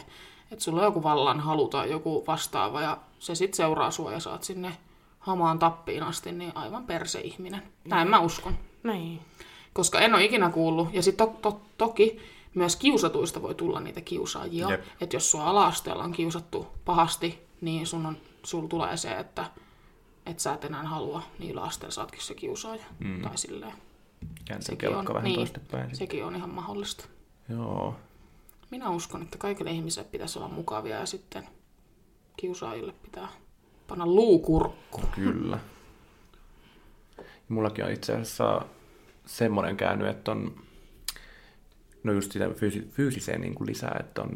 [SPEAKER 2] että sulla on joku vallan halu tai joku vastaava ja se sitten seuraa sua ja saat sinne hamaan tappiin asti, niin aivan perse-ihminen. Näin mä uskon.
[SPEAKER 3] Niin
[SPEAKER 2] koska en ole ikinä kuullut. Ja sitten to, to, toki myös kiusatuista voi tulla niitä kiusaajia. Että jos sua ala-asteella on kiusattu pahasti, niin sun on, sul tulee se, että et sä et enää halua niillä asteilla saatkin se kiusaaja. Mm. Tai silleen.
[SPEAKER 1] Sekin on, vähän niin, toistepäin.
[SPEAKER 2] Sekin on ihan mahdollista.
[SPEAKER 1] Joo.
[SPEAKER 2] Minä uskon, että kaikille ihmisille pitäisi olla mukavia ja sitten kiusaajille pitää panna luukurkku.
[SPEAKER 1] Kyllä. Mullakin on itse asiassa semmoinen käynyt, että on no just sitä fyysi- fyysiseen niin kuin lisää, että on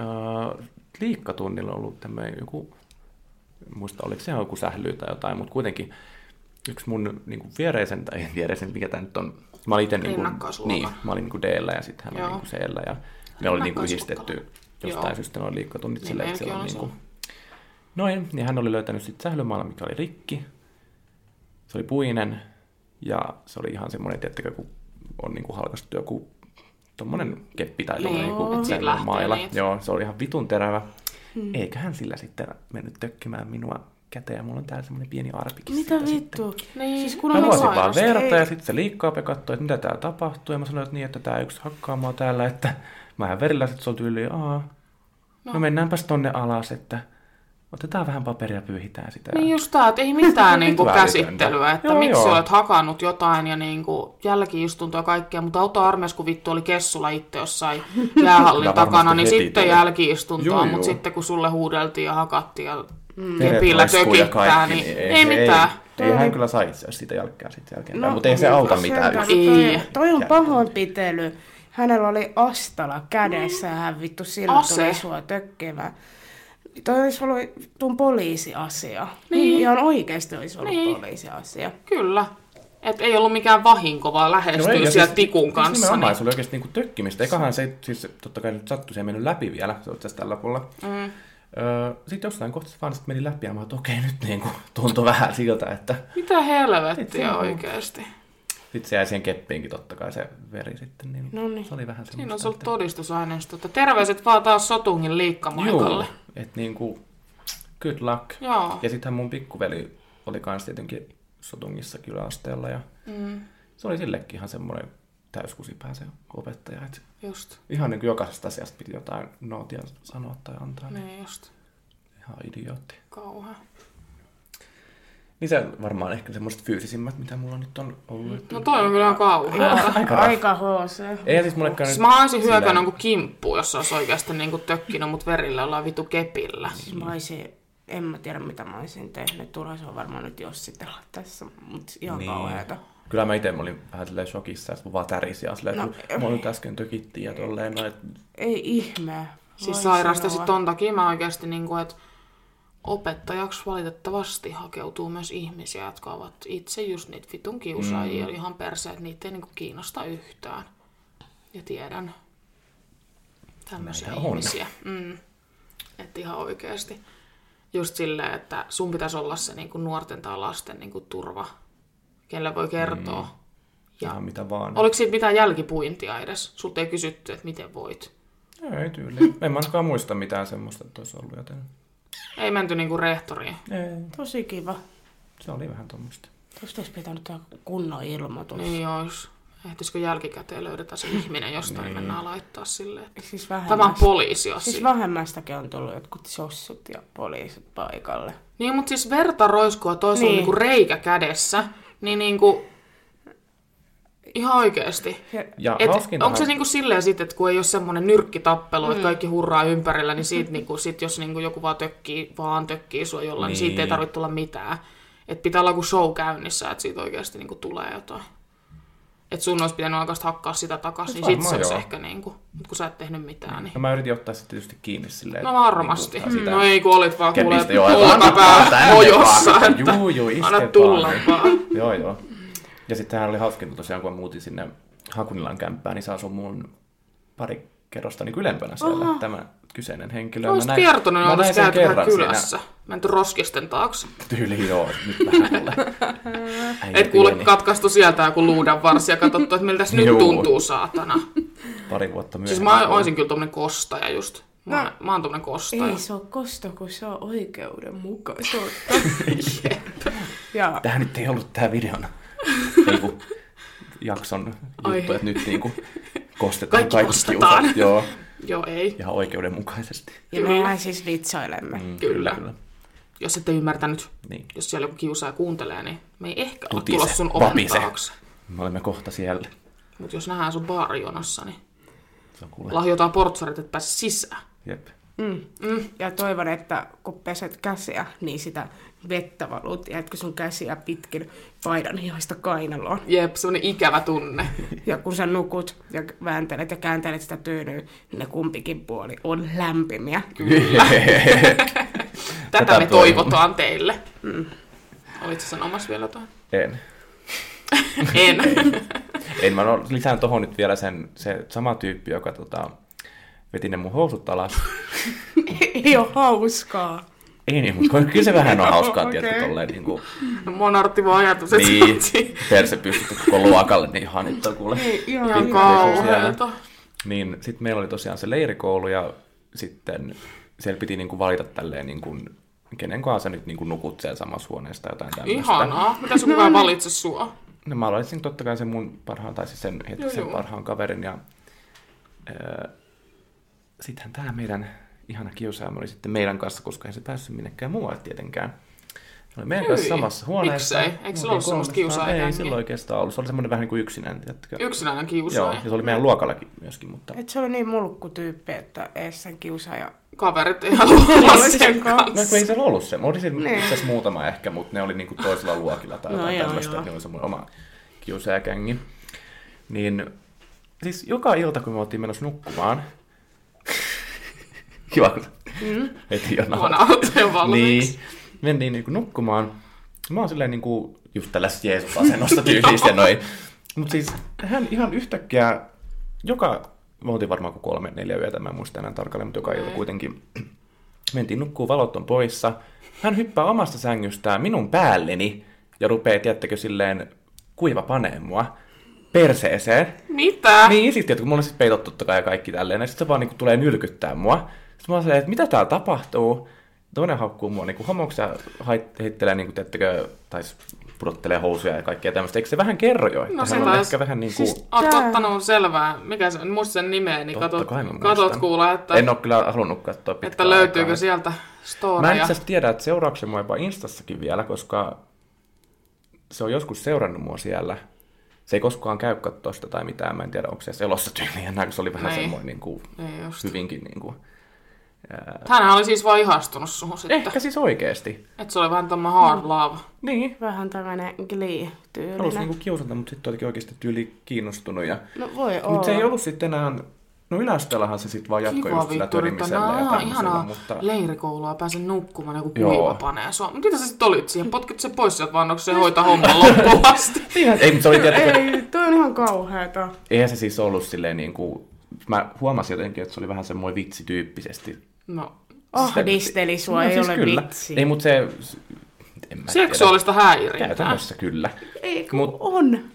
[SPEAKER 1] äh, liikkatunnilla ollut tämmöinen joku, muista oliko se joku sähly tai jotain, mutta kuitenkin yksi mun niin kuin viereisen, tai viereisen, mikä tämä nyt on, mä olin itse niin kuin, niin, mä olin niin kuin D-llä ja sitten hän oli niin kuin C-llä ja me oli niin kuin yhdistetty jostain Joo. syystä noin liikkatunnit niin silleen, että se on niin kuin, noin, niin hän oli löytänyt sitten sählymaalla, mikä oli rikki, se oli puinen, ja se oli ihan semmoinen, tiettäkö, kun on niin kuin halkastettu joku tuommoinen keppi tai tuommoinen niin, maila. Niitä. Joo, se oli ihan vitun terävä. Hmm. Eiköhän sillä sitten mennyt tökkimään minua käteen ja mulla on täällä semmoinen pieni arpikin
[SPEAKER 3] Mitä vittu?
[SPEAKER 2] Niin.
[SPEAKER 3] Siis
[SPEAKER 1] kun mä luosin vaan verta ja sitten se liikkaa ja katsoi, että mitä täällä tapahtuu. Ja mä sanoin, että niin, että tämä yksi hakkaamaa täällä, että mä verillä sitten se on tyyli, aa, no. no mennäänpäs tonne alas, että Otetaan vähän paperia pyyhitään sitä.
[SPEAKER 2] Niin just tämä, että ei mitään niinku käsittelyä, että joo, miksi joo. olet hakannut jotain ja niinku jälkiistuntoa ja kaikkea, mutta auto-armeijassa kun vittu oli Kessulla itse jossain jäähallin takana, niin sitten tuli. jälkiistuntoa, mutta sitten kun sulle huudeltiin ja hakattiin ja mm. kepillä tökittää, niin, niin ei, ei mitään.
[SPEAKER 1] Ei, ei hän kyllä saa itse asiassa siitä jälkeen sitten jälkeen, no, mutta ei se auta mitään.
[SPEAKER 3] Ei. Toi on pahoinpitely. Hänellä oli astala kädessä ja hän vittu silloin tuli sua tökkevä. Toi olisi ollut tuon poliisiasia. Niin. Ihan oikeasti olisi ollut niin. poliisiasia.
[SPEAKER 2] Kyllä. Et ei ollut mikään vahinko, vaan lähestyy no siellä siis, tikun siis kanssa.
[SPEAKER 1] Siis niin. se oli oikeasti niinku tökkimistä. Ekahan se, siis totta kai nyt sattui, se ei mennyt läpi vielä, se on tällä puolella. Mm. Öö, sitten jossain kohtaa se vaan meni läpi ja mä että okei, nyt niinku tuntui vähän siltä, että...
[SPEAKER 2] Mitä helvettiä oikeasti?
[SPEAKER 1] Sitten se jäi siihen keppiinkin totta kai se veri sitten, niin, no niin. se oli vähän
[SPEAKER 2] semmoista. Siinä on ollut todistusaineisto. Terveiset vaan taas Sotungin liikkamaikalle. Joo,
[SPEAKER 1] että niinku, good luck.
[SPEAKER 2] Joo.
[SPEAKER 1] Ja sittenhän mun pikkuveli oli kans tietenkin Sotungissa kyläasteella ja mm. se oli sillekin ihan semmoinen täyskusipää se opettaja. Et
[SPEAKER 2] just.
[SPEAKER 1] Ihan niin kuin jokaisesta asiasta piti jotain nootia sanoa tai antaa.
[SPEAKER 2] Niin just.
[SPEAKER 1] Ihan idiootti.
[SPEAKER 2] Kauhea.
[SPEAKER 1] Niin se varmaan ehkä semmoiset fyysisimmät, mitä mulla nyt on ollut.
[SPEAKER 2] No toi on kyllä kauhea.
[SPEAKER 3] Aika, aika HC.
[SPEAKER 1] Ei siis mullekaan
[SPEAKER 2] siis mä olisin hyökännyt kuin kimppu, jos olisi oikeasti niin kuin tökkinyt mut verillä ollaan vitu kepillä.
[SPEAKER 3] Siis mä olisin, en mä tiedä mitä mä olisin tehnyt. Turha se on varmaan nyt jossitella tässä, mutta ihan niin. kauheata.
[SPEAKER 1] Kyllä mä itse olin vähän silleen shokissa, että vaan tärisi ja silleen, no, kun mä nyt äsken tökittiin ja tolleen. No, et...
[SPEAKER 3] Ei ihme.
[SPEAKER 2] Siis sairasta sit ton takia mä oikeasti, niin kuin, että opettajaksi valitettavasti hakeutuu myös ihmisiä, jotka ovat itse just niitä vitun kiusaajia, mm. ihan perseet, niitä ei niinku kiinnosta yhtään. Ja tiedän tämmöisiä Näitä ihmisiä. Mm. Että ihan oikeasti. Just silleen, että sun pitäisi olla se niinku nuorten tai lasten niinku turva, kelle voi kertoa. Mm. Ja
[SPEAKER 1] ihan mitä vaan.
[SPEAKER 2] Oliko siitä mitään jälkipuintia edes? Sulta ei kysytty, että miten voit.
[SPEAKER 1] Ei tyyli. En mä ainakaan muista mitään semmoista, että olisi ollut joten.
[SPEAKER 2] Ei menty niinku rehtoriin.
[SPEAKER 1] Ei,
[SPEAKER 3] Tosi kiva.
[SPEAKER 1] se oli vähän tuommoista.
[SPEAKER 3] Tuosta olisi pitänyt tehdä kunnon ilmoitus.
[SPEAKER 2] Niin ois. Ehtisikö jälkikäteen löydetä se ihminen jostain
[SPEAKER 1] Niin.
[SPEAKER 2] mennään laittaa silleen. että
[SPEAKER 3] Siis
[SPEAKER 2] Tämä on
[SPEAKER 3] vähemmästä,
[SPEAKER 2] poliisiasia.
[SPEAKER 3] siis vähemmästäkin on tullut jotkut sossut ja poliisit paikalle.
[SPEAKER 2] Niin, mutta siis verta roiskua toisella
[SPEAKER 3] Niin.
[SPEAKER 2] niin. niinku reikä kädessä, niin niinku... Ihan oikeesti.
[SPEAKER 3] Ja,
[SPEAKER 1] Ja
[SPEAKER 2] Et,
[SPEAKER 1] hauskintahan-
[SPEAKER 2] onko se niinku silleen sit, että kun ei ole semmoinen nyrkkitappelu, mm. että kaikki hurraa ympärillä, niin siitä niinku, sit jos niinku joku vaan tökkii, vaan tökkii sua jollain, niin, niin siitä ei
[SPEAKER 1] Niin.
[SPEAKER 2] tarvitse tulla mitään. Että pitää olla joku show käynnissä, että siitä oikeasti niinku tulee jotain. Että sun olisi pitänyt oikeasti hakkaa sitä takaisin, niin sit se olisi
[SPEAKER 1] joo.
[SPEAKER 2] ehkä niinku, mutta kun sä et tehnyt mitään, niin...
[SPEAKER 1] No mä yritin ottaa sitten tietysti kiinni silleen.
[SPEAKER 2] No varmasti.
[SPEAKER 1] Niin, sitä
[SPEAKER 2] No ei, kun olit vaan kuule olkapää
[SPEAKER 1] vaan.
[SPEAKER 2] että
[SPEAKER 1] Juu, juu, iske
[SPEAKER 2] anna
[SPEAKER 1] vaan.
[SPEAKER 2] tulla vaan.
[SPEAKER 1] Joo, joo. Ja sitten hän oli hauskinta tosiaan, kun mä muutin sinne Hakunilan kämppään, niin se asui mun pari kerrosta niin ylempänä siellä,
[SPEAKER 2] Oho.
[SPEAKER 1] tämä kyseinen henkilö.
[SPEAKER 2] Olisit
[SPEAKER 1] Mä näin-
[SPEAKER 2] kertonut, oltaisiin
[SPEAKER 1] sen
[SPEAKER 2] käyty vähän kylässä. Menty roskisten taakse.
[SPEAKER 1] Siinä. Tyyli joo, nyt vähän
[SPEAKER 2] Et kuule
[SPEAKER 1] pieni.
[SPEAKER 2] katkaistu sieltä joku luudan varsi ja katsottu, että miltä nyt
[SPEAKER 1] Juu.
[SPEAKER 2] tuntuu, saatana.
[SPEAKER 1] Pari vuotta myöhemmin.
[SPEAKER 2] Siis mä olisin kyllä tommonen kostaja just. Mä,
[SPEAKER 3] No.
[SPEAKER 2] mä oon tommonen kostaja.
[SPEAKER 3] ei se ole kosto, kun se on oikeudenmukaisuutta. ja
[SPEAKER 1] Tähän nyt ei ollut tää videon ei kun jakson
[SPEAKER 2] Ai.
[SPEAKER 1] juttu, että nyt niinku kostetaan
[SPEAKER 2] Kaikki
[SPEAKER 1] kaikki,
[SPEAKER 2] kostetaan.
[SPEAKER 1] kiusat. Joo,
[SPEAKER 2] Joo, ei.
[SPEAKER 1] ihan oikeudenmukaisesti.
[SPEAKER 3] ja mehän siis vitsailemme.
[SPEAKER 1] Mm,
[SPEAKER 2] Kyllä.
[SPEAKER 1] kyllä.
[SPEAKER 2] Jos ette ymmärtänyt,
[SPEAKER 1] Niin.
[SPEAKER 2] jos siellä joku kiusaaja kuuntelee, niin me ei ehkä ole tulossa sun oven taakse.
[SPEAKER 1] Me olemme kohta siellä.
[SPEAKER 2] Mutta jos nähdään sun baarijonossa, niin
[SPEAKER 1] Se on kuule.
[SPEAKER 2] lahjotaan portsarit, että pääse sisään.
[SPEAKER 1] Jep.
[SPEAKER 3] Mm. Mm. Ja toivon, että kun peset käsiä, niin sitä vettä valut, jätkö sun käsiä pitkin paidan hihasta kainaloon.
[SPEAKER 2] Jep, semmonen ikävä tunne.
[SPEAKER 3] Ja kun sä nukut ja vääntelet ja kääntelet sitä tyynyä, niin ne kumpikin puoli on lämpimiä.
[SPEAKER 2] Tätä,
[SPEAKER 1] Tätä
[SPEAKER 2] me
[SPEAKER 1] toivon.
[SPEAKER 2] toivotaan teille. Mm. Olitko sanomassa vielä jotain?
[SPEAKER 1] en.
[SPEAKER 2] En.
[SPEAKER 1] En, mä no, lisään tohon nyt vielä sen, se sama tyyppi, joka tota, veti ne mun housut alas.
[SPEAKER 3] Ei ole hauskaa.
[SPEAKER 1] Ei niin, mutta kyllä se vähän on hauskaa, okay. tiedätkö, tolleen niin kuin,
[SPEAKER 2] No, vaan ajatus, että
[SPEAKER 1] niin,
[SPEAKER 2] niin.
[SPEAKER 1] perse pystytty koko luokalle, niin ihan nyt on kuule.
[SPEAKER 3] Ei, ihan
[SPEAKER 2] ihan
[SPEAKER 1] Pikku
[SPEAKER 2] kauheeta.
[SPEAKER 1] Niin sitten meillä oli tosiaan se leirikoulu ja sitten siellä piti niinku valita tälleen, niinku, kenen kanssa sä nyt niinku nukut siellä samassa huoneessa tai jotain tämmöistä.
[SPEAKER 2] Ihanaa. Mitä sun kukaan valitse sua?
[SPEAKER 1] No mä valitsin totta kai sen mun parhaan, tai siis sen hetkisen
[SPEAKER 2] Joo, joo.
[SPEAKER 1] parhaan kaverin ja öö, sittenhän tämä meidän ihana kiusaaja oli sitten meidän kanssa, koska ei se päässyt minnekään muualle tietenkään. Se oli meidän
[SPEAKER 2] Hyi,
[SPEAKER 1] kanssa samassa huoneessa.
[SPEAKER 2] miksei? Eikö
[SPEAKER 1] Me
[SPEAKER 2] ollut semmoista kiusaajagängiä?
[SPEAKER 1] Ei silloin oikeastaan ollut. Se oli semmoinen vähän niin kuin yksinäinen, tiedätkö?
[SPEAKER 2] Yksinäinen
[SPEAKER 1] Joo,
[SPEAKER 2] kiusaaja.
[SPEAKER 1] ja se oli meidän luokallakin myöskin, mutta
[SPEAKER 3] Et se oli niin mulkkutyyppi, että ees sen kiusaaja.
[SPEAKER 2] Kaverit ei halua olla
[SPEAKER 3] Oli
[SPEAKER 2] sen kanssa.
[SPEAKER 1] No kun ei siellä ollut se. Mä olin siinä
[SPEAKER 3] Niin.
[SPEAKER 1] itse asiassa muutama ehkä, mutta ne oli niinku toisella luokilla tai
[SPEAKER 3] No
[SPEAKER 1] jotain
[SPEAKER 3] joo,
[SPEAKER 1] tämmöistä.
[SPEAKER 3] joo.
[SPEAKER 1] Ne oli semmoinen oma kiusaajakängi. Niin siis joka ilta, kun me oltiin menossa nukkumaan, kiva kun
[SPEAKER 3] Mm.
[SPEAKER 1] heti jo
[SPEAKER 2] valmiiksi.
[SPEAKER 1] Niin, mentiin niinku nukkumaan. Mä oon silleen niinku just tällaisesta Jeesus-asennosta tyyliistä noin. Mutta siis hän ihan yhtäkkiä, joka, me oltiin varmaan kuin kolme, neljä yötä, mä en muista enää tarkalleen, mutta joka ilta
[SPEAKER 2] Okei.
[SPEAKER 1] kuitenkin mentiin nukkuu, valot on poissa. Hän hyppää omasta sängystään minun päälleni ja rupeaa, tiedättekö, silleen kuiva panee mua perseeseen.
[SPEAKER 2] Mitä?
[SPEAKER 1] Niin, sitten kun mulla on siis peitot totta kai ja kaikki tälleen, ja sitten se vaan niinku tulee nylkyttää mua. Sitten mä silleen, että mitä täällä tapahtuu? Toinen haukkuu mua niinku homoksi ja hait- heittelee, niinku, teettekö, tai pudottelee housuja ja kaikkea tämmöistä. Eikö se vähän kerro jo, että
[SPEAKER 2] No se
[SPEAKER 1] on
[SPEAKER 2] taisi-
[SPEAKER 1] ehkä vähän niinku...
[SPEAKER 2] Siis oot ottanut selvää, mikä se on, muista sen nimeä, niin
[SPEAKER 1] Totta
[SPEAKER 2] katot,
[SPEAKER 1] kai
[SPEAKER 2] katot kuulla, että,
[SPEAKER 1] En ole kyllä halunnut katsoa pitkään
[SPEAKER 2] että löytyykö
[SPEAKER 1] aikaa.
[SPEAKER 2] sieltä
[SPEAKER 1] Mä en itse tiedä, että seuraako se mua jopa Instassakin vielä, koska se on joskus seurannut mua siellä. Se ei koskaan käy katsoa sitä tai mitään, mä en tiedä, onko se elossa tyyliin enää, kun se oli vähän
[SPEAKER 2] Niin.
[SPEAKER 1] semmoinen niin kuin,
[SPEAKER 2] Ei just.
[SPEAKER 1] hyvinkin niin kuin,
[SPEAKER 2] Hänhän oli siis vaan ihastunut suhun sitten.
[SPEAKER 1] Ehkä siis oikeesti.
[SPEAKER 2] Että se oli vähän tämmöinen hard love.
[SPEAKER 1] Niin.
[SPEAKER 3] Vähän tämmöinen
[SPEAKER 1] Halusi
[SPEAKER 3] glee-tyylinen.
[SPEAKER 1] niinku kiusata, mutta sitten olikin oikeasti tyyli kiinnostunut. Ja...
[SPEAKER 3] No voi olla.
[SPEAKER 1] Mutta se ei ollut sitten enää... No yläasteellahan se sitten vaan jatkoi
[SPEAKER 2] Kiva
[SPEAKER 1] just sillä törimisellä ja
[SPEAKER 2] no,
[SPEAKER 1] tämmöisellä,
[SPEAKER 2] ihanaa
[SPEAKER 1] mutta...
[SPEAKER 2] leirikoulua, pääsen nukkumaan, joku kuiva panee sua. Mutta mitä sä sitten olit siihen? Potkit se pois sieltä vaan, onko se hoitaa homman loppuun asti?
[SPEAKER 1] Ei, mutta se oli tietenkin...
[SPEAKER 3] Ei, toi on ihan kauheeta.
[SPEAKER 1] Eihän se siis ollut silleen niin kuin... Mä huomasin jotenkin, että se oli vähän semmoinen vitsi tyyppisesti.
[SPEAKER 2] No,
[SPEAKER 3] Ahdisteli sua, ei ole
[SPEAKER 1] No kyllä.
[SPEAKER 3] vitsi.
[SPEAKER 1] Ei, mutta se... En mä
[SPEAKER 2] seksuaalista
[SPEAKER 1] tiedä.
[SPEAKER 2] häirintää.
[SPEAKER 1] Käytännössä kyllä.
[SPEAKER 3] Ei kun
[SPEAKER 1] Mut-
[SPEAKER 3] on.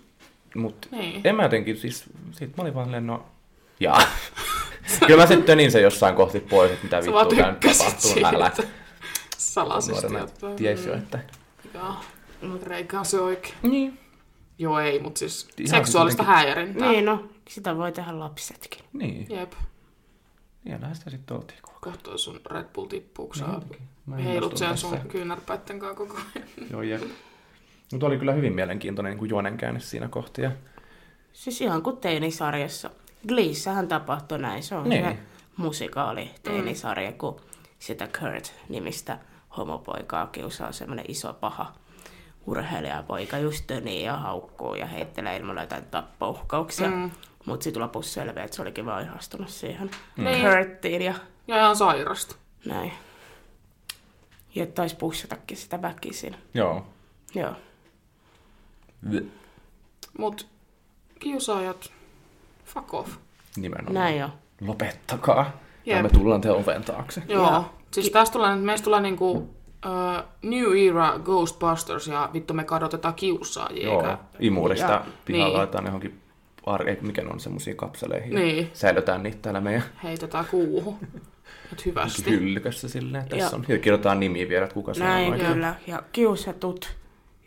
[SPEAKER 1] Mut
[SPEAKER 2] Niin.
[SPEAKER 1] en mä jotenkin, siis sit mä olin vaan no, jaa. Kyllä mä sitten tönin se jossain kohti pois, että mitä vittua tää nyt tapahtuu.
[SPEAKER 2] siitä.
[SPEAKER 1] Älä.
[SPEAKER 2] Salaisesti.
[SPEAKER 1] Ties jo, että...
[SPEAKER 2] Joo. Reikä on se oikein.
[SPEAKER 1] Niin.
[SPEAKER 2] Joo, ei, mutta siis
[SPEAKER 1] Ihan
[SPEAKER 2] seksuaalista
[SPEAKER 1] jotenkin-
[SPEAKER 2] häirintää.
[SPEAKER 3] Niin no, sitä voi tehdä lapsetkin.
[SPEAKER 1] Niin.
[SPEAKER 2] Jep.
[SPEAKER 1] Siellähän sitä sitten oltiin kuulkaa.
[SPEAKER 2] Kohta sun Red Bull tippuu, kun sä
[SPEAKER 1] No. Mä
[SPEAKER 2] heilut sen sun kyynärpäitten kanssa koko ajan.
[SPEAKER 1] Joo, jep. Mutta oli kyllä hyvin mielenkiintoinen niin kuin juonenkäänne siinä kohti. Ja...
[SPEAKER 3] Siis ihan kuin teinisarjassa. Gleessähän tapahtui näin. Se on
[SPEAKER 1] Niin.
[SPEAKER 3] se musikaali teinisarja, kun sitä Kurt-nimistä homopoikaa kiusaa semmoinen iso paha urheilijapoika just tönii ja haukkuu ja heittelee ilmalla jotain tappouhkauksia. Mm. Mutta sitten lopussa selviää, että se olikin vaan ihastunut siihen
[SPEAKER 2] Niin.
[SPEAKER 3] Kurttiin ja
[SPEAKER 2] Ja ihan sairasta.
[SPEAKER 3] näin. Ja taisi pussatakin sitä väkisin.
[SPEAKER 1] Joo.
[SPEAKER 3] Joo.
[SPEAKER 2] Mut kiusaajat, fuck off.
[SPEAKER 1] Nimenomaan.
[SPEAKER 3] Näin jo.
[SPEAKER 1] Lopettakaa. Ja
[SPEAKER 2] Jep.
[SPEAKER 1] me tullaan te oven taakse.
[SPEAKER 2] Joo.
[SPEAKER 3] Ja-
[SPEAKER 2] Siis tästä tulee, meistä tulee niinku uh, New Era Ghostbusters ja vittu me kadotetaan kiusaajia.
[SPEAKER 1] Joo,
[SPEAKER 2] eikä-
[SPEAKER 1] imurista
[SPEAKER 3] Ja-
[SPEAKER 1] pihalla
[SPEAKER 2] niin.
[SPEAKER 1] laitetaan johonkin, ei, mikä on semmoisiin kapseleihin.
[SPEAKER 2] Niin.
[SPEAKER 1] Säilytään niitä täällä meidän
[SPEAKER 2] heitetään kuuhun. Nyt hyvästi.
[SPEAKER 1] hyllykössä silleen. Tässä
[SPEAKER 3] Ja-
[SPEAKER 1] on. Ja kirjoitetaan nimiä vielä, että kuka se on
[SPEAKER 3] Näin kyllä. Ja kiusatut,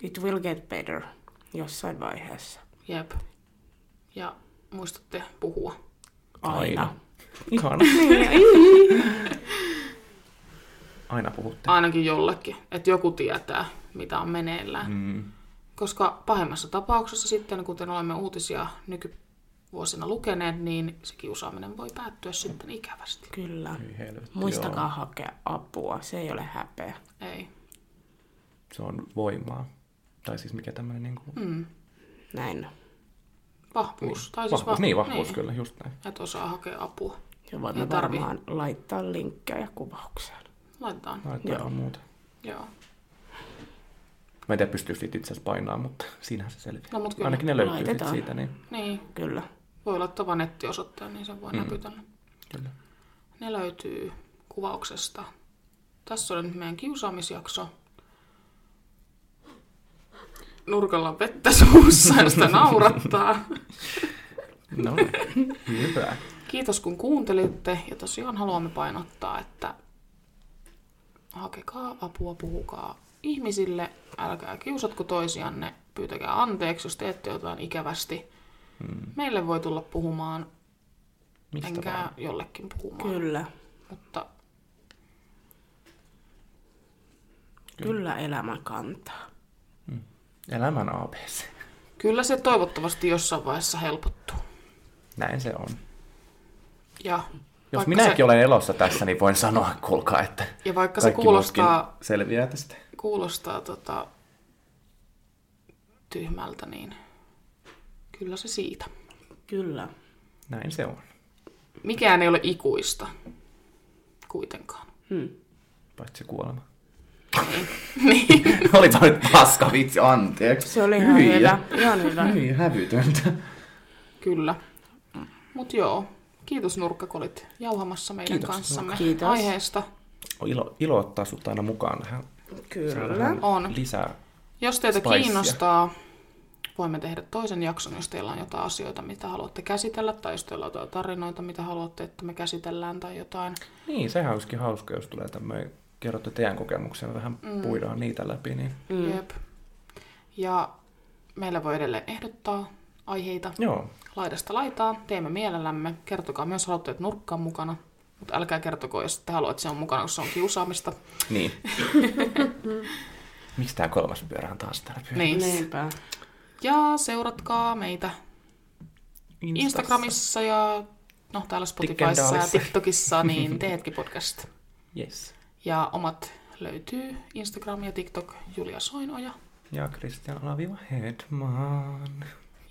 [SPEAKER 3] it will get better jossain vaiheessa.
[SPEAKER 2] Jep. Ja muistatte puhua.
[SPEAKER 3] Aina.
[SPEAKER 1] Ihana. Aina puhutte.
[SPEAKER 2] Ainakin jollekin. Että joku tietää, mitä on meneillään.
[SPEAKER 1] Mm.
[SPEAKER 2] Koska pahimmassa tapauksessa sitten, kuten olemme uutisia nykyvuosina lukeneet, niin se kiusaaminen voi päättyä sitten ikävästi.
[SPEAKER 3] Kyllä.
[SPEAKER 1] Helvetti,
[SPEAKER 3] Muistakaa
[SPEAKER 1] joo.
[SPEAKER 3] hakea apua, se ei ole häpeä.
[SPEAKER 2] Ei.
[SPEAKER 1] Se on voimaa. Tai siis mikä tämmöinen niin kuin...
[SPEAKER 2] Mm.
[SPEAKER 3] Näin.
[SPEAKER 2] Vahvuus.
[SPEAKER 1] Niin.
[SPEAKER 2] Tai siis
[SPEAKER 1] Vahvuus,
[SPEAKER 2] vah-
[SPEAKER 1] niin vahvuus kyllä, just näin.
[SPEAKER 2] Et osaa hakea apua.
[SPEAKER 3] Ja voimme
[SPEAKER 2] tarvii.
[SPEAKER 3] varmaan laittaa linkkejä kuvaukseen.
[SPEAKER 2] Laitetaan.
[SPEAKER 1] Laitetaan
[SPEAKER 3] Joo.
[SPEAKER 1] muuta.
[SPEAKER 2] Joo.
[SPEAKER 1] Mä en tiedä, pystyykö siitä itse asiassa painaa, mutta siinähän se selviää.
[SPEAKER 2] No, mut kyllä.
[SPEAKER 1] Ainakin ne löytyy sit siitä, niin
[SPEAKER 2] Niin.
[SPEAKER 3] Kyllä.
[SPEAKER 2] Voi laittaa vaan nettiosoitteen, niin sen voi mm. näpytellä.
[SPEAKER 1] kyllä.
[SPEAKER 2] Ne löytyy kuvauksesta. Tässä on nyt meidän kiusaamisjakso. Nurkalla on vettä suussa ja sitä naurattaa.
[SPEAKER 1] No, hyvä.
[SPEAKER 2] Kiitos kun kuuntelitte ja tosiaan haluamme painottaa, että hakekaa apua, puhukaa ihmisille, älkää kiusatko toisianne, pyytäkää anteeksi, jos teette jotain ikävästi. Hmm. Meille voi tulla puhumaan,
[SPEAKER 1] Mistä
[SPEAKER 2] enkä
[SPEAKER 1] vaan?
[SPEAKER 2] jollekin puhumaan,
[SPEAKER 3] Kyllä.
[SPEAKER 2] mutta
[SPEAKER 3] Kyllä elämä kantaa.
[SPEAKER 1] Elämän ABC.
[SPEAKER 2] kyllä se toivottavasti jossain vaiheessa helpottuu.
[SPEAKER 1] Näin se on.
[SPEAKER 2] Ja
[SPEAKER 1] Jos minäkin
[SPEAKER 2] se,
[SPEAKER 1] olen elossa tässä, niin voin sanoa, kuulkaa, että
[SPEAKER 2] ja vaikka se kuulostaa,
[SPEAKER 1] selviää tästä.
[SPEAKER 2] Kuulostaa tota, tyhmältä, niin kyllä se siitä.
[SPEAKER 3] Kyllä.
[SPEAKER 1] Näin se on.
[SPEAKER 2] Mikään ei ole ikuista kuitenkaan.
[SPEAKER 3] Hmm.
[SPEAKER 1] Paitsi kuolema.
[SPEAKER 2] niin.
[SPEAKER 1] Olipa nyt paska vitsi, anteeksi.
[SPEAKER 3] Se oli ihan hyvä. Ihan hyvä.
[SPEAKER 1] Hyi, hävytöntä.
[SPEAKER 2] Kyllä. Mut joo, kiitos Nurkka, kun olit jauhamassa meidän
[SPEAKER 1] Kiitos,
[SPEAKER 2] kanssamme
[SPEAKER 3] Nurkka. Kiitos.
[SPEAKER 2] aiheesta.
[SPEAKER 1] On ilo, ilo ottaa sut aina mukaan tähän.
[SPEAKER 3] Kyllä.
[SPEAKER 2] On.
[SPEAKER 1] Lisää.
[SPEAKER 2] Jos teitä
[SPEAKER 1] Spicea.
[SPEAKER 2] kiinnostaa, voimme tehdä toisen jakson, jos teillä on jotain asioita, mitä haluatte käsitellä, tai jos teillä on jotain tarinoita, mitä haluatte, että me käsitellään, tai jotain.
[SPEAKER 1] Niin, sehän olisikin hauska, jos tulee tämmöinen, kerrotte teidän kokemuksia, vähän mm. puidaan niitä läpi. Niin...
[SPEAKER 2] Mm. Jep. Ja meillä voi edelleen ehdottaa aiheita
[SPEAKER 1] Joo,
[SPEAKER 2] laidasta laitaan. Teemme mielellämme. Kertokaa myös, haluatte, että nurkka on mukana. Mutta älkää kertoko, jos te haluatte, että se on mukana, koska se on kiusaamista.
[SPEAKER 1] niin. Miksi tämä kolmas pyörä on taas täällä pyörä?
[SPEAKER 2] Niin.
[SPEAKER 3] Niinpä.
[SPEAKER 2] Ja seuratkaa meitä Instagramissa ja no täällä Spotifyssa ja. TikTokissa, niin teetkin podcast.
[SPEAKER 1] Yes.
[SPEAKER 2] Ja omat löytyy Instagram ja TikTok Julia Soinoja.
[SPEAKER 1] Ja Christian Alaviva Hedman.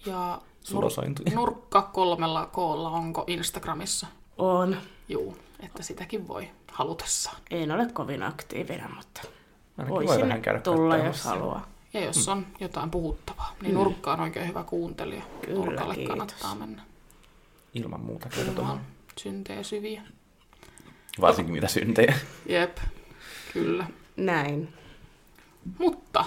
[SPEAKER 2] Ja
[SPEAKER 1] sointui.
[SPEAKER 2] nurkka kolmella koolla onko Instagramissa?
[SPEAKER 3] On.
[SPEAKER 2] Juu, että sitäkin voi halutessaan.
[SPEAKER 3] En ole kovin aktiivinen, mutta
[SPEAKER 1] Ainakin
[SPEAKER 3] voi
[SPEAKER 1] voi
[SPEAKER 3] sinne
[SPEAKER 1] vähän käydä
[SPEAKER 3] tulla, jos haluaa.
[SPEAKER 2] Ja jos on jotain puhuttavaa, niin Nurkka on oikein hyvä kuuntelija.
[SPEAKER 3] Kyllä,
[SPEAKER 2] Nurkalle
[SPEAKER 3] kiitos.
[SPEAKER 2] kannattaa mennä
[SPEAKER 1] Ilman muuta kertomaan.
[SPEAKER 2] syntejä syviä.
[SPEAKER 1] Varsinkin mitä syntejä.
[SPEAKER 2] Jep, kyllä.
[SPEAKER 3] Näin.
[SPEAKER 2] Mutta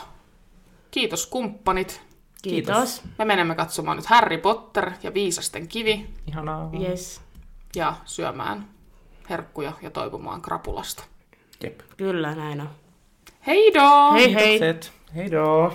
[SPEAKER 2] kiitos kumppanit.
[SPEAKER 3] Kiitos.
[SPEAKER 1] Kiitos.
[SPEAKER 2] Me menemme katsomaan nyt Harry Potter ja Viisasten kivi
[SPEAKER 1] Ihanaa.
[SPEAKER 3] Yes.
[SPEAKER 2] Ja syömään herkkuja ja toipumaan krapulasta.
[SPEAKER 1] Jep.
[SPEAKER 3] Kyllä näin on.
[SPEAKER 2] Heidoo!
[SPEAKER 3] Hei hei!
[SPEAKER 1] Heidoo.